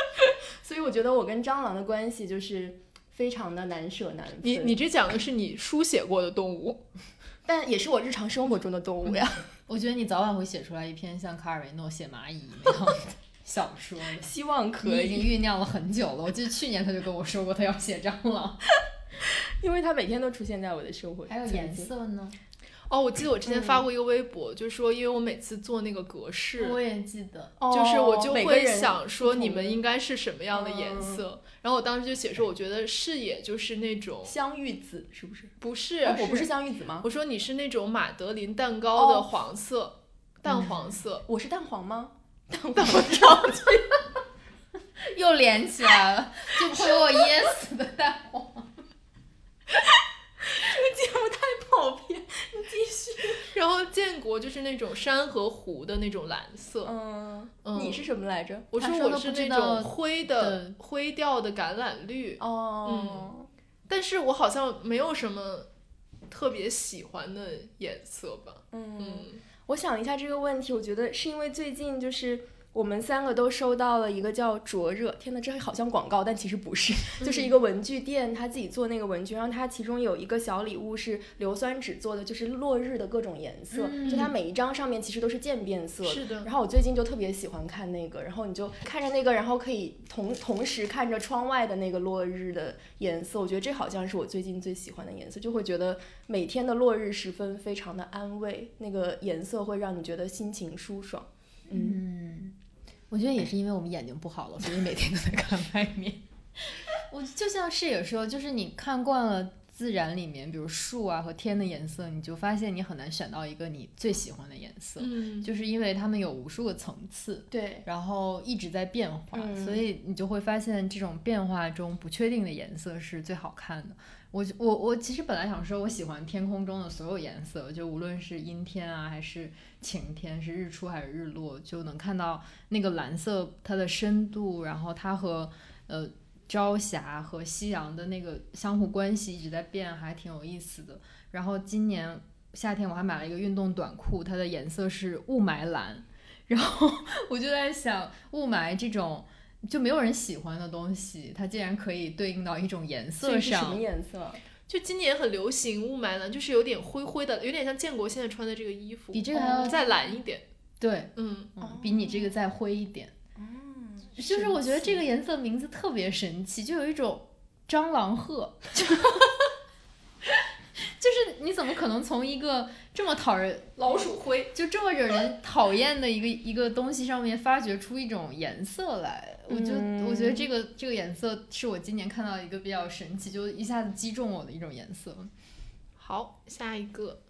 所以我觉得我跟蟑螂的关系就是非常的难舍难分。你你这讲的是你书写过的动物，但也是我日常生活中的动物呀。我觉得你早晚会写出来一篇像卡尔维诺写蚂蚁那样的小说的，希望可以已经以，酝酿了很久了。我记得去年他就跟我说过他要写蟑螂，因为他每天都出现在我的生活中。还有颜色呢？哦，我记得我之前发过一个微博，就说因为我每次做那个格式，我也记得，就是我就会想说你们应该是什么样的颜色，然后我当时就写说，我觉得视野就是那种香芋紫是不是？不是，哎我不是香芋紫吗？我说你是那种马德琳蛋糕的哦黄色，淡黄色，我是蛋黄吗？蛋黄上去，又连起来了，就不会有我噎死的蛋黄。这个节目太跑偏，你继续。然后建国就是那种山和湖的那种蓝色，嗯，嗯。你是什么来着？我说我是那种灰的灰调的橄榄绿，哦，嗯，但是我好像没有什么特别喜欢的颜色吧，嗯。嗯，我想一下这个问题，我觉得是因为最近就是我们三个都收到了一个叫灼热，天呐，这好像广告，但其实不是，就是一个文具店，他自己做那个文具，然后它其中有一个小礼物是硫酸纸做的，就是落日的各种颜色，嗯就它每一张上面其实都是渐变色。是的然后我最近就特别喜欢看那个，然后你就看着那个，然后可以同同时看着窗外的那个落日的颜色，我觉得这好像是我最近最喜欢的颜色，就会觉得每天的落日时分非常的安慰，那个颜色会让你觉得心情舒爽。嗯，我觉得也是因为我们眼睛不好了，所以每天都在看外面。我就像视野说，就是你看惯了自然里面，比如树啊和天的颜色，你就发现你很难选到一个你最喜欢的颜色，嗯就是因为它们有无数个层次，对，然后一直在变化，嗯所以你就会发现这种变化中不确定的颜色是最好看的。我我我其实本来想说，我喜欢天空中的所有颜色，就无论是阴天啊，还是晴天，是日出还是日落，就能看到那个蓝色它的深度，然后它和呃朝霞和夕阳的那个相互关系一直在变，还挺有意思的。然后今年夏天我还买了一个运动短裤，它的颜色是雾霾蓝，然后我就在想，雾霾这种就没有人喜欢的东西，它竟然可以对应到一种颜色上。什么颜色？就今年很流行雾霾蓝，就是有点灰灰的，有点像建国现在穿的这个衣服，比这个还要再蓝一点。对，嗯，嗯，比你这个再灰一点。嗯就是我觉得这个颜色名字特别神奇，就有一种蟑螂褐，你怎么可能从一个这么讨人老鼠灰，就这么惹人讨厌的一个一个东西上面发掘出一种颜色来？我就、嗯我觉得这个这个颜色是我今年看到一个比较神奇，就一下子击中我的一种颜色。好，下一个，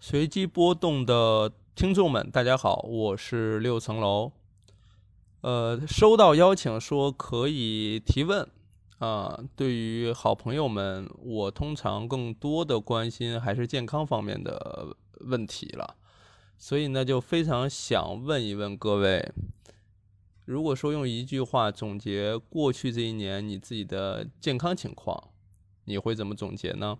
随机波动的听众们，大家好，我是六层楼。呃，收到邀请说可以提问啊、对于好朋友们，我通常更多的关心还是健康方面的问题了，所以呢，就非常想问一问各位，如果说用一句话总结过去这一年你自己的健康情况，你会怎么总结呢？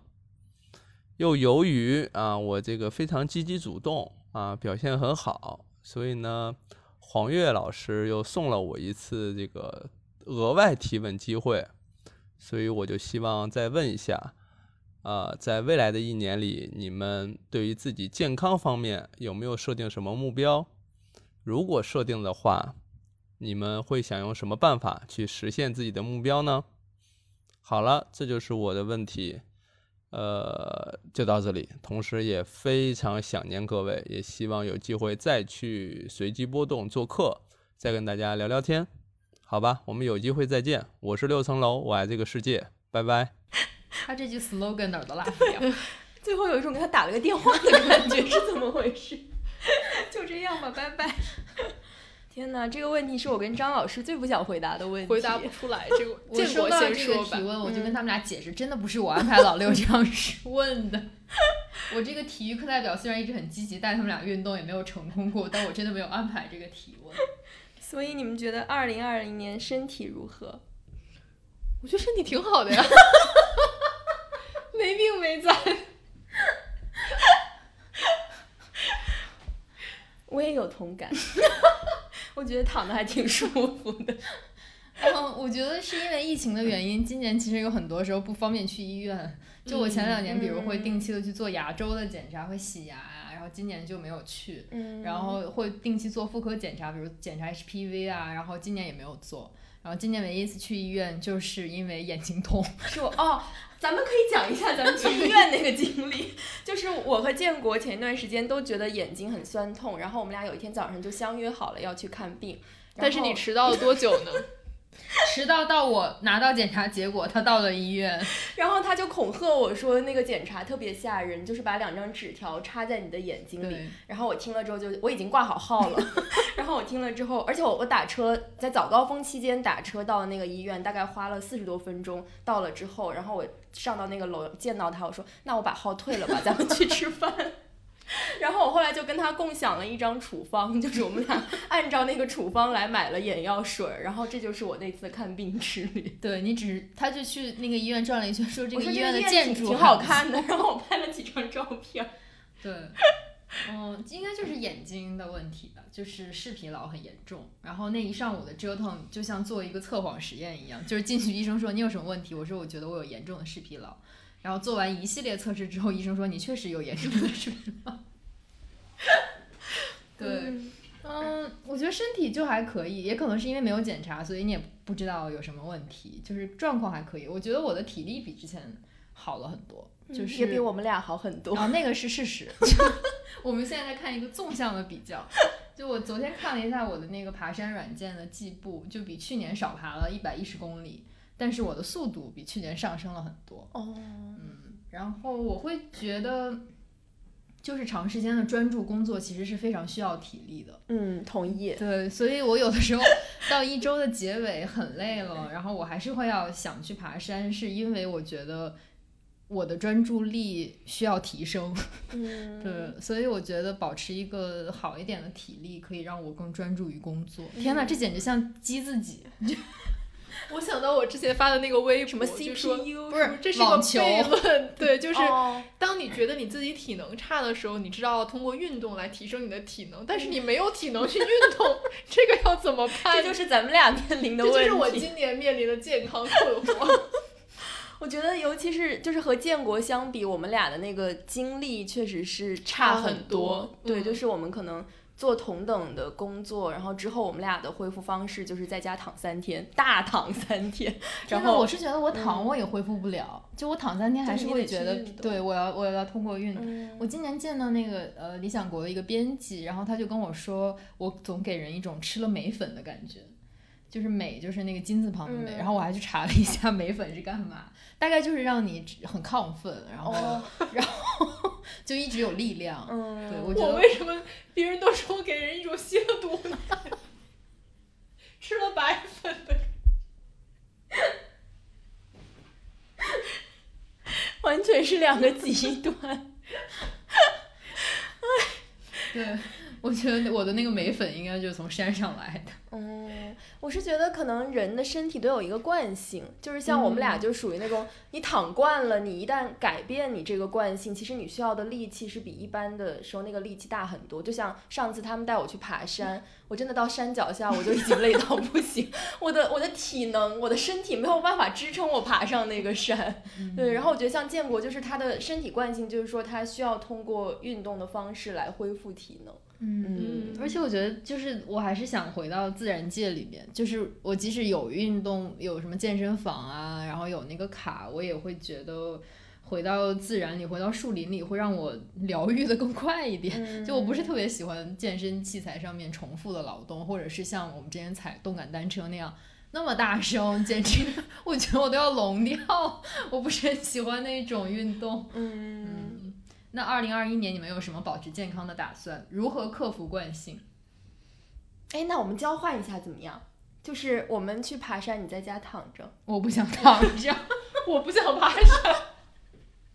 又由于啊，我这个非常积极主动啊，表现很好，所以呢，黄月老师又送了我一次这个额外提问机会，所以我就希望再问一下，啊，在未来的一年里，你们对于自己健康方面有没有设定什么目标？如果设定的话，你们会想用什么办法去实现自己的目标呢？好了，这就是我的问题。呃，就到这里。同时也非常想念各位，也希望有机会再去随机波动做客，再跟大家聊聊天，好吧？我们有机会再见。我是六层楼，我爱这个世界，拜拜。他这句 slogan 哪儿都拉不掉。最后有一种给他打了个电话的感觉，是怎么回事？就这样吧，拜拜。天哪，这个问题是我跟张老师最不想回答的问题，回答不出来。这个我建国收到这个先说吧。提问，我就跟嗯他们俩解释，真的不是我安排老六这样问的。我这个体育课代表虽然一直很积极带他们俩运动，也没有成功过，但我真的没有安排这个提问。所以你们觉得二零二零年身体如何？我觉得身体挺好的呀，没病没灾。我也有同感，我觉得躺的还挺舒服的。嗯，我觉得是因为疫情的原因，今年其实有很多时候不方便去医院。就我前两年，比如会定期的去做牙周的检查，会洗牙后今年就没有去。嗯然后会定期做妇科检查，比如检查 HPV 啊，然后今年也没有做。然后今年唯一一次去医院，就是因为眼睛痛。是我哦，咱们可以讲一下咱们去医院那个经历。就是我和建国前一段时间都觉得眼睛很酸痛，然后我们俩有一天早上就相约好了要去看病。但是你迟到了多久呢？迟到到我拿到检查结果，他到了医院，然后他就恐吓我说那个检查特别吓人，就是把两张纸条插在你的眼睛里。然后我听了之后就我已经挂好号了，然后我听了之后，而且我我打车在早高峰期间打车到了那个医院，大概花了四十多分钟。到了之后，然后我上到那个楼见到他，我说那我把号退了吧，咱们去吃饭。然后我后来就跟他共享了一张处方，就是我们俩 按照那个处方来买了眼药水儿，然后这就是我那次看病之旅。对你只是他就去那个医院转了一圈，说这我说这个医院的建筑挺好看的，然后我拍了几张照片。对，嗯，应该就是眼睛的问题吧，就是视疲劳很严重，然后那一上午的折腾就像做一个测谎实验一样，就是进去医生说你有什么问题，我说我觉得我有严重的视疲劳，然后做完一系列测试之后，医生说你确实有严重的视疲劳。对，嗯，我觉得身体就还可以，也可能是因为没有检查，所以你也不知道有什么问题，就是状况还可以。我觉得我的体力比之前好了很多。就是也比我们俩好很多，啊，那个是事实。我们现在在看一个纵向的比较，就我昨天看了一下我的那个爬山软件的计步，就比去年少爬了一百一十公里，但是我的速度比去年上升了很多。哦，嗯，然后我会觉得，就是长时间的专注工作其实是非常需要体力的。嗯，同意。对，所以我有的时候 到一周的结尾很累了，然后我还是会要想去爬山，是因为我觉得。我的专注力需要提升，嗯，对，所以我觉得保持一个好一点的体力，可以让我更专注于工作。天哪，这简直像激自己！我想到我之前发的那个微博，什么 CPU 不是，这是个悖论。对，就是当你觉得你自己体能差的时候，你知道通过运动来提升你的体能，但是你没有体能去运动，这个要怎么办？这就是咱们俩面临的问题。这就是我今年面临的健康困惑。我觉得，尤其是就是和建国相比，我们俩的那个经历确实是差很多。对，就是我们可能做同等的工作，然后之后我们俩的恢复方式就是在家躺三天，大躺三天。然后我是觉得我躺我也恢复不了，就我躺三天还是会觉得，对我要我要通过运动。我今年见到那个呃理想国的一个编辑，然后他就跟我说，我总给人一种吃了镁粉的感觉。就是镁，就是那个金字旁的镁，然后我还去查了一下镁粉是干嘛，大概就是让你很亢奋，然后然后就一直有力量。嗯，对我觉得为什么别人都说我给人一种亵渎呢？吃了白粉的，完全是两个极端。哎，对。我觉得我的那个镁粉应该就是从山上来的。嗯，我是觉得可能人的身体都有一个惯性，就是像我们俩就属于那种你躺惯了，你一旦改变你这个惯性，其实你需要的力气是比一般的时候那个力气大很多。就像上次他们带我去爬山，我真的到山脚下我就已经累到不行，我的我的体能，我的身体没有办法支撑我爬上那个山。对，然后我觉得像建国就是他的身体惯性，就是说他需要通过运动的方式来恢复体能。嗯，而且我觉得就是我还是想回到自然界里面，就是我即使有运动，有什么健身房啊，然后有那个卡，我也会觉得回到自然里，回到树林里会让我疗愈的更快一点。就我不是特别喜欢健身器材上面重复的劳动，或者是像我们之前踩动感单车那样那么大声，简 直我觉得我都要聋掉。我不是很喜欢那种运动。嗯。那二零二一年你们有什么保持健康的打算？如何克服惯性？哎，那我们交换一下怎么样？就是我们去爬山，你在家躺着。我不想躺着，我不想爬山。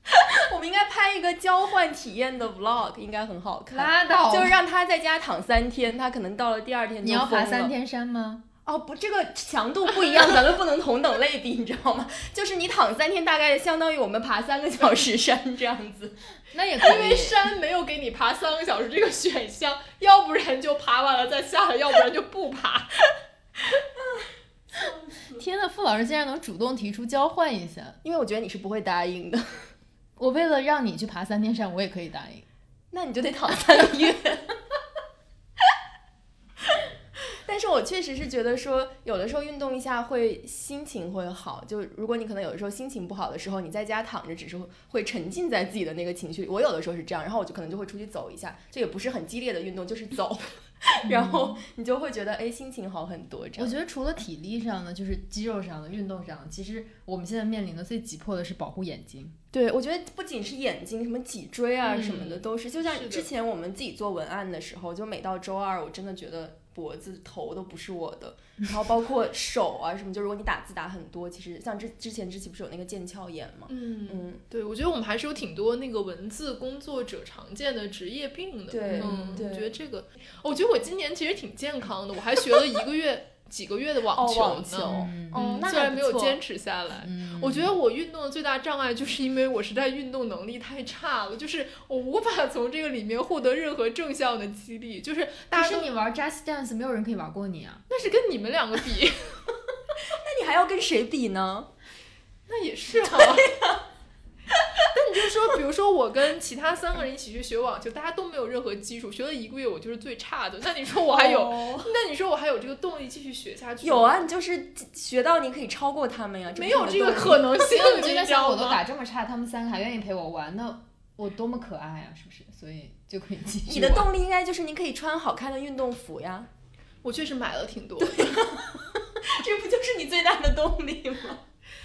我们应该拍一个交换体验的 vlog，应该很好看。拉倒，就是让他在家躺三天，他可能到了第二天你要爬三天山吗？哦不，这个强度不一样，咱们不能同等类比，你知道吗？就是你躺三天，大概相当于我们爬三个小时山这样子。那也可以，因为山没有给你爬三个小时这个选项，要不然就爬完了再下来，要不然就不爬。天呐，傅老师竟然能主动提出交换一下，因为我觉得你是不会答应的。我为了让你去爬三天山，我也可以答应。那你就得躺三个月。但是我确实是觉得说，有的时候运动一下会心情会好。就如果你可能有的时候心情不好的时候，你在家躺着，只是会沉浸在自己的那个情绪里。我有的时候是这样，然后我就可能就会出去走一下，这也不是很激烈的运动，就是走，然后你就会觉得哎心情好很多。这样，我觉得除了体力上的，就是肌肉上的运动上，其实我们现在面临的最急迫的是保护眼睛。对，我觉得不仅是眼睛，什么脊椎啊什么的都是。就像之前我们自己做文案的时候，就每到周二，我真的觉得。脖子头都不是我的，然后包括手啊什么，就如果你打字打很多，其实像之之前之前不是有那个腱鞘炎吗？嗯嗯，对，我觉得我们还是有挺多那个文字工作者常见的职业病的。对，嗯，我觉得这个，我觉得我今年其实挺健康的，我还学了一个月。几个月的网球呢，哦网球嗯哦那虽然没有坚持下来。我觉得我运动的最大障碍 就是因为我实在运动能力太差了，就是我无法从这个里面获得任何正向的激励，就是大可是你玩 Just Dance，没有人可以玩过你啊。那是跟你们两个比，那你还要跟谁比呢？那也是哈。但你就是说，比如说我跟其他三个人一起去学网球，大家都没有任何基础，学了一个月我就是最差的。那你说我还有，哦那你说我还有这个动力继续学下去？有啊，，你就是学到你可以超过他们呀，没有这个可能性你知道像我都打这么差，他们三个还愿意陪我玩，那我多么可爱啊，是不是？所以就可以继续。你的动力应该就是你可以穿好看的运动服呀，我确实买了挺多。这不就是你最大的动力吗？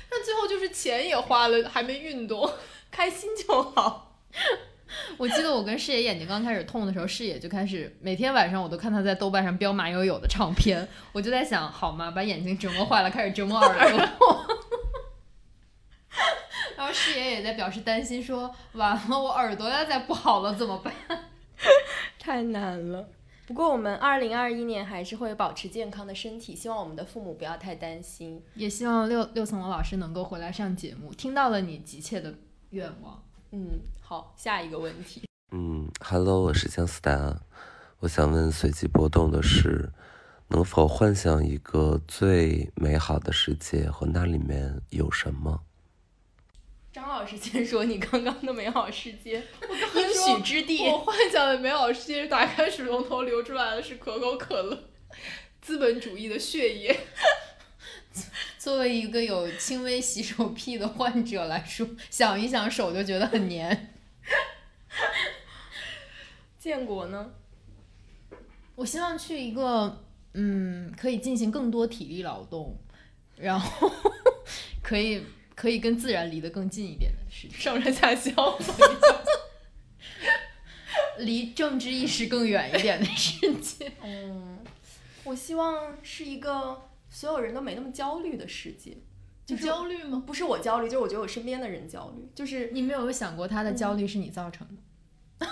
但最后就是钱也花了，还没运动，开心就好。我记得我跟视野眼睛刚开始痛的时候，视野就开始每天晚上我都看他在豆瓣上标马友友的唱片，我就在想，好吗？把眼睛折磨坏了，开始折磨耳朵。然后视野也在表示担心，说完了，我耳朵要再不好了怎么办？太难了。不过我们二零二一年还是会保持健康的身体，希望我们的父母不要太担心。也希望六六层楼老师能够回来上节目，听到了你急切的愿望。嗯，好，下一个问题。嗯，Hello，我是姜思达，我想问随机波动的是，能否幻想一个最美好的世界和那里面有什么？张老师先说你刚刚的美好世界，应说许之地。我幻想的美好世界是打开水龙头流出来的是可口可乐，资本主义的血液。作为一个有轻微洗手癖的患者来说，想一想手就觉得很黏。建国呢？我希望去一个嗯，可以进行更多体力劳动，然后可以可以跟自然离得更近一点的世界，上山下乡，离政治意识更远一点的世界。嗯，我希望是一个所有人都没那么焦虑的世界。就焦虑吗？不是我焦虑，就是我觉得我身边的人焦虑。就是你没有想过他的焦虑是你造成的？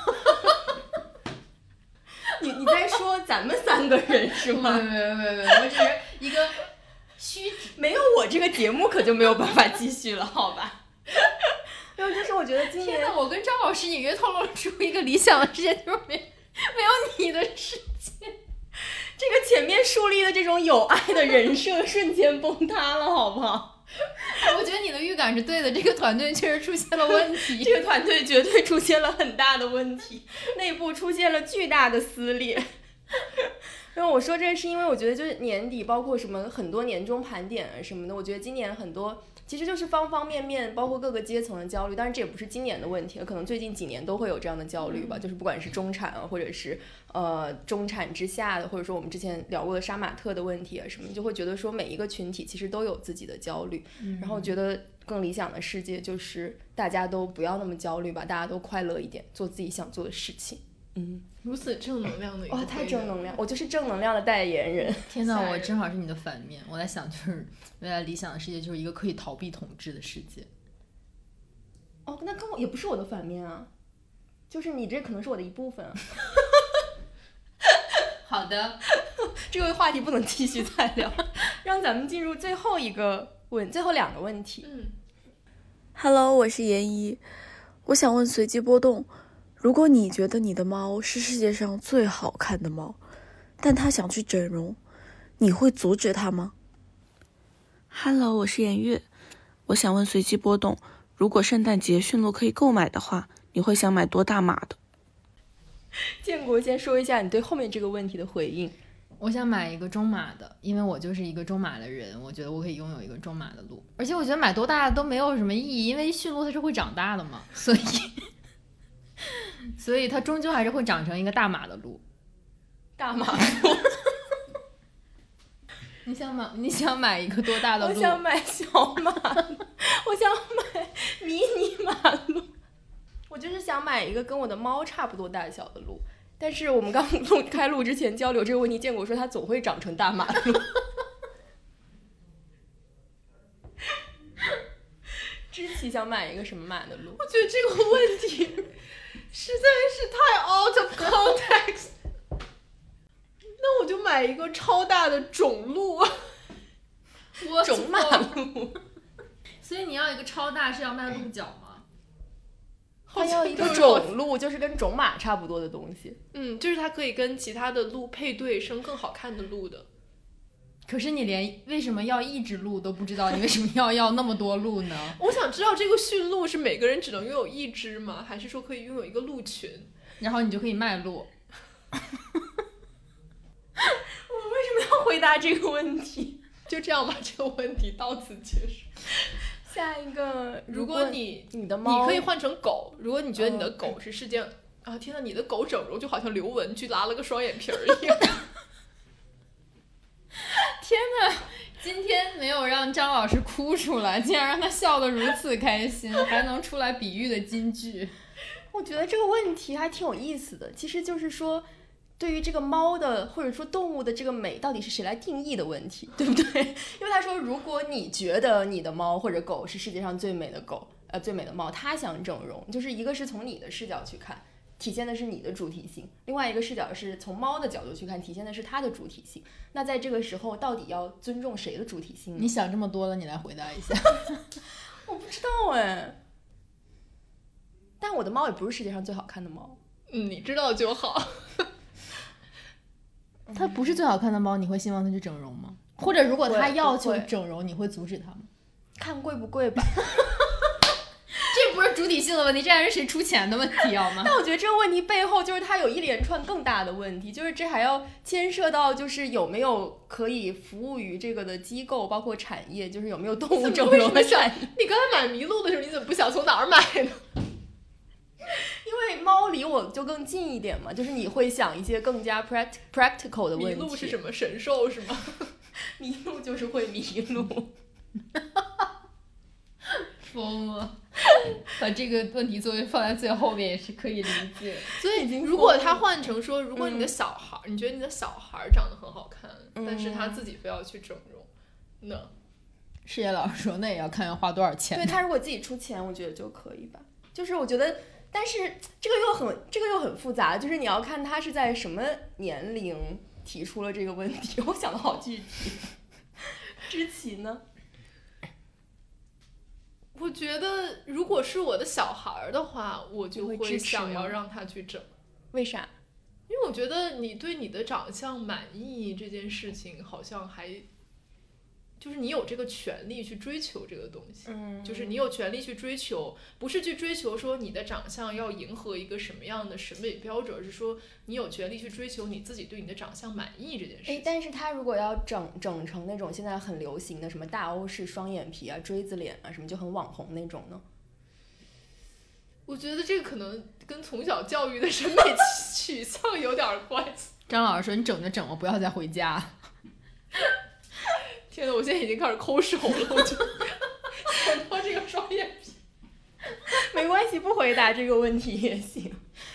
你你在说咱们三个人是吗？没有没有没没，我只是一个虚指。没有我这个节目可就没有办法继续了，好吧？没有，就是我觉得今年天，我跟张老师隐约透露出一个理想的世界，就是没没有你的世界。这个前面树立的这种有爱的人设瞬间崩塌了，好不好？我觉得你的预感是对的，这个团队确实出现了问题。这个团队绝对出现了很大的问题，内部出现了巨大的撕裂。因为我说这个是因为我觉得就是年底，包括什么很多年终盘点啊什么的，我觉得今年很多其实就是方方面面，包括各个阶层的焦虑。但是这也不是今年的问题，可能最近几年都会有这样的焦虑吧。就是不管是中产啊，或者是呃中产之下的，或者说我们之前聊过的杀马特的问题啊什么，就会觉得说每一个群体其实都有自己的焦虑。嗯然后觉得更理想的世界就是大家都不要那么焦虑吧，大家都快乐一点，做自己想做的事情。嗯，如此正能量的一个哇，太正能量，我就是正能量的代言人。天呐，我正好是你的反面。我在想，就是未来理想的世界就是一个可以逃避统治的世界。哦，那跟我也不是我的反面啊，就是你这可能是我的一部分啊。好的，这个话题不能继续再聊，让咱们进入最后一个问，最后两个问题。嗯 Hello，我是严一，我想问随机波动，如果你觉得你的猫是世界上最好看的猫，但它想去整容，你会阻止它吗？Hello，我是颜悦，我想问随机波动，如果圣诞节驯鹿可以购买的话，你会想买多大码的？建国先说一下你对后面这个问题的回应。我想买一个中码的，因为我就是一个中码的人，我觉得我可以拥有一个中码的鹿，而且我觉得买多大的都没有什么意义，因为驯鹿它是会长大的嘛，所以 所以它终究还是会长成一个大马的鹿。大马鹿，你想买你想买一个多大的鹿？我想买小马鹿，我想买迷你马鹿，我就是想买一个跟我的猫差不多大小的鹿。但是我们刚录开录之前交流这个问题，建国说它总会长成大马鹿。知琪想买一个什么马的鹿？我觉得这个问题实在是太 out of context。那我就买买一个超大的种鹿，种马鹿。所以你要一个超大是要卖鹿角吗？它要一个种鹿，就是跟种马差不多的东西。嗯，就是它可以跟其他的鹿配对，生更好看的鹿的。可是你连为什么要一只鹿都不知道，你为什么要 要那么多鹿呢？我想知道这个驯鹿是每个人只能拥有一只吗？还是说可以拥有一个鹿群？然后你就可以卖鹿。我为什么要回答这个问题？就这样吧，这个问题到此结束。下一个，如果你你的猫，你可以换成狗。如果你觉得你的狗是世界啊，天呐，你的狗整容就好像刘雯去拉了个双眼皮儿一样。天呐，今天没有让张老师哭出来，竟然让他笑得如此开心，还能出来比喻的金句。我觉得这个问题还挺有意思的，其实就是说，对于这个猫的或者说动物的这个美，到底是谁来定义的问题，对不对？因为他说，如果你觉得你的猫或者狗是世界上最美的狗，呃，最美的猫，它想整容，就是一个是从你的视角去看。体现的是你的主体性，另外一个视角是从猫的角度去看，体现的是它的主体性。那在这个时候，到底要尊重谁的主体性？你想这么多了，你来回答一下。我不知道哎，但我的猫也不是世界上最好看的猫。嗯，你知道就好。它不是最好看的猫，你会希望它去整容吗？或者如果它要求整容，你会阻止它吗？看贵不贵吧。这不是主体性的问题，这还是谁出钱的问题，好吗？但我觉得这个问题背后就是它有一连串更大的问题，就是这还要牵涉到就是有没有可以服务于这个的机构，包括产业，就是有没有动物整容的产业。你刚才买麋鹿的时候，你怎么不想从哪儿买呢？因为猫离我就更近一点嘛，就是你会想一些更加 pract practical 的问题。麋鹿是什么神兽是吗？麋鹿就是会迷路。疯了，把这个问题作为放在最后面也是可以理解。所以，如果他换成说，如果你的小孩，你觉得你的小孩长得很好看，但是他自己非要去整容，那 师爷老师说，那也要看要花多少钱。对他如果自己出钱，我觉得就可以吧。就是我觉得，但是这个又很，这个又很复杂，就是你要看他是在什么年龄提出了这个问题。我想的好具体。知棋呢？我觉得，如果是我的小孩儿的话，我就会想要让他去整。为啥？因为我觉得你对你的长相满意这件事情，好像还就是你有这个权利去追求这个东西。嗯，就是你有权利去追求，不是去追求说你的长相要迎合一个什么样的审美标准，而是说你有权利去追求你自己对你的长相满意这件事。哎，但是他如果要整整成那种现在很流行的什么大欧式双眼皮啊、锥子脸啊，什么就很网红那种呢？我觉得这个可能跟从小教育的审美取向有点关系。张老师说：“你整就整吧，不要再回家。”天呐，我现在已经开始抠手了，我就想到这个双眼皮。没关系，不回答这个问题也行。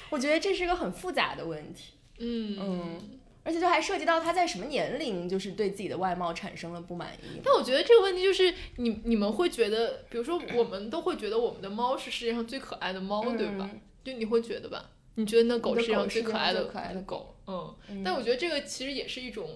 我觉得这是个很复杂的问题。嗯嗯。而且就还涉及到他在什么年龄，就是对自己的外貌产生了不满意。但我觉得这个问题就是你你们会觉得，比如说我们都会觉得我们的猫是世界上最可爱的猫，对吧？就你会觉得吧？你觉得那狗是世界上最可爱的可爱的狗？嗯。但我觉得这个其实也是一种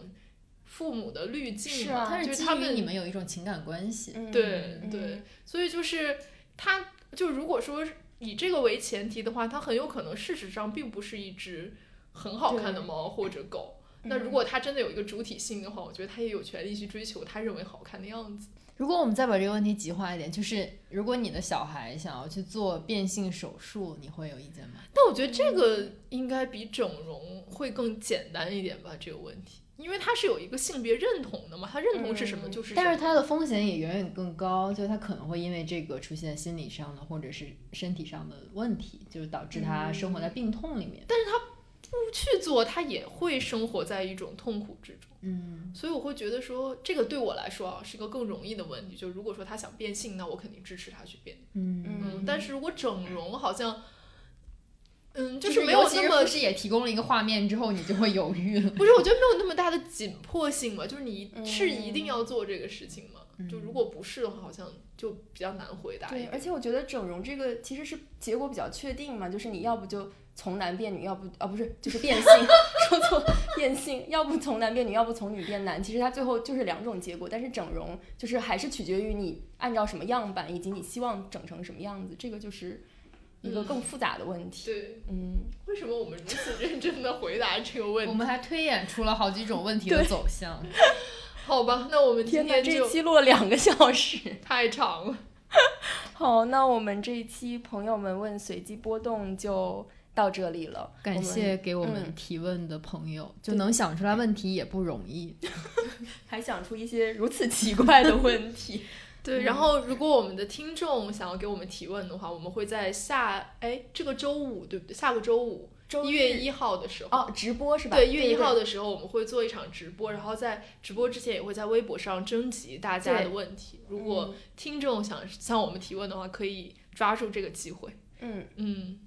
父母的滤镜，是啊，就是他们你们有一种情感关系。对对，所以就是他，就如果说以这个为前提的话，他很有可能事实上并不是一只很好看的猫或者狗。那如果他真的有一个主体性的话，我觉得他也有权利去追求他认为好看的样子。如果我们再把这个问题极化一点，就是如果你的小孩想要去做变性手术，你会有意见吗？但我觉得这个应该比整容会更简单一点吧，这个问题，因为它是有一个性别认同的嘛，他认同是什么就是。但是它的风险也远远更高，就他可能会因为这个出现心理上的或者是身体上的问题，就是导致他生活在病痛里面。但是他。不去做，他也会生活在一种痛苦之中。嗯，所以我会觉得说，这个对我来说啊，是一个更容易的问题。就如果说他想变性，那我肯定支持他去变。嗯嗯。但是如果整容，好像，嗯，就是没有那么，是也提供了一个画面之后，你就会犹豫了。不是，我觉得没有那么大的紧迫性嘛，就是你是一定要做这个事情吗？就如果不是的话，好像就比较难回答。对，而且我觉得整容这个其实是结果比较确定嘛，就是你要不就。从男变女，要不啊不是就是变性，说错变性，要不从男变女，要不从女变男。其实它最后就是两种结果，但是整容就是还是取决于你按照什么样板，以及你希望整成什么样子，这个就是一个更复杂的问题。对，嗯，为什么我们如此认真的回答这个问题？我们还推演出了好几种问题的走向。好吧，那我们今天这期录了两个小时，太长了。好，那我们这一期朋友们问随机波动就到这里了。感谢给我们提问的朋友，就能想出来问题也不容易，还想出一些如此奇怪的问题。对，然后如果我们的听众想要给我们提问的话，我们会在下哎这个周五对不对？下个周五。一月一号的时候哦，直播是吧？对，一月一号的时候我们会做一场直播，然后在直播之前也会在微博上征集大家的问题。如果听众想向我们提问的话，可以抓住这个机会。嗯嗯，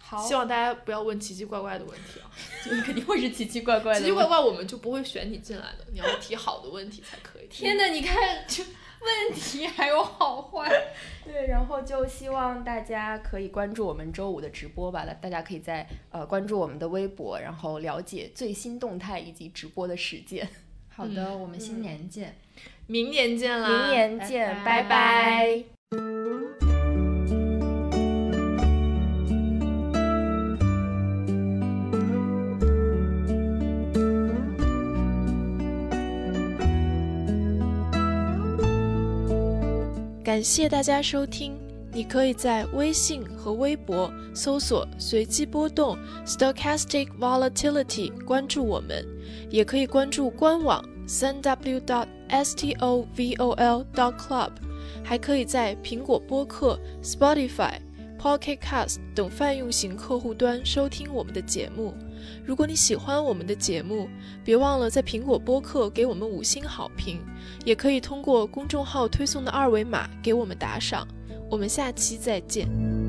好，希望大家不要问奇奇怪怪的问题啊，就肯定会是奇奇怪怪的。奇奇怪怪我们就不会选你进来的，你要提好的问题才可以。天哪，你看就。问题还有好坏，对，然后就希望大家可以关注我们周五的直播吧，大家可以在呃关注我们的微博，然后了解最新动态以及直播的时间。好的，我们新年见，明年见啦，明年见，拜。拜。感谢大家收听，你可以在微信和微博搜索“随机波动 ”（Stochastic Volatility） 关注我们，也可以关注官网 www.stovol.club，还可以在苹果播客、Spotify、Pocket Cast 等泛用型客户端收听我们的节目。如果你喜欢我们的节目，别忘了在苹果播客给我们五星好评，也可以通过公众号推送的二维码给我们打赏。我们下期再见。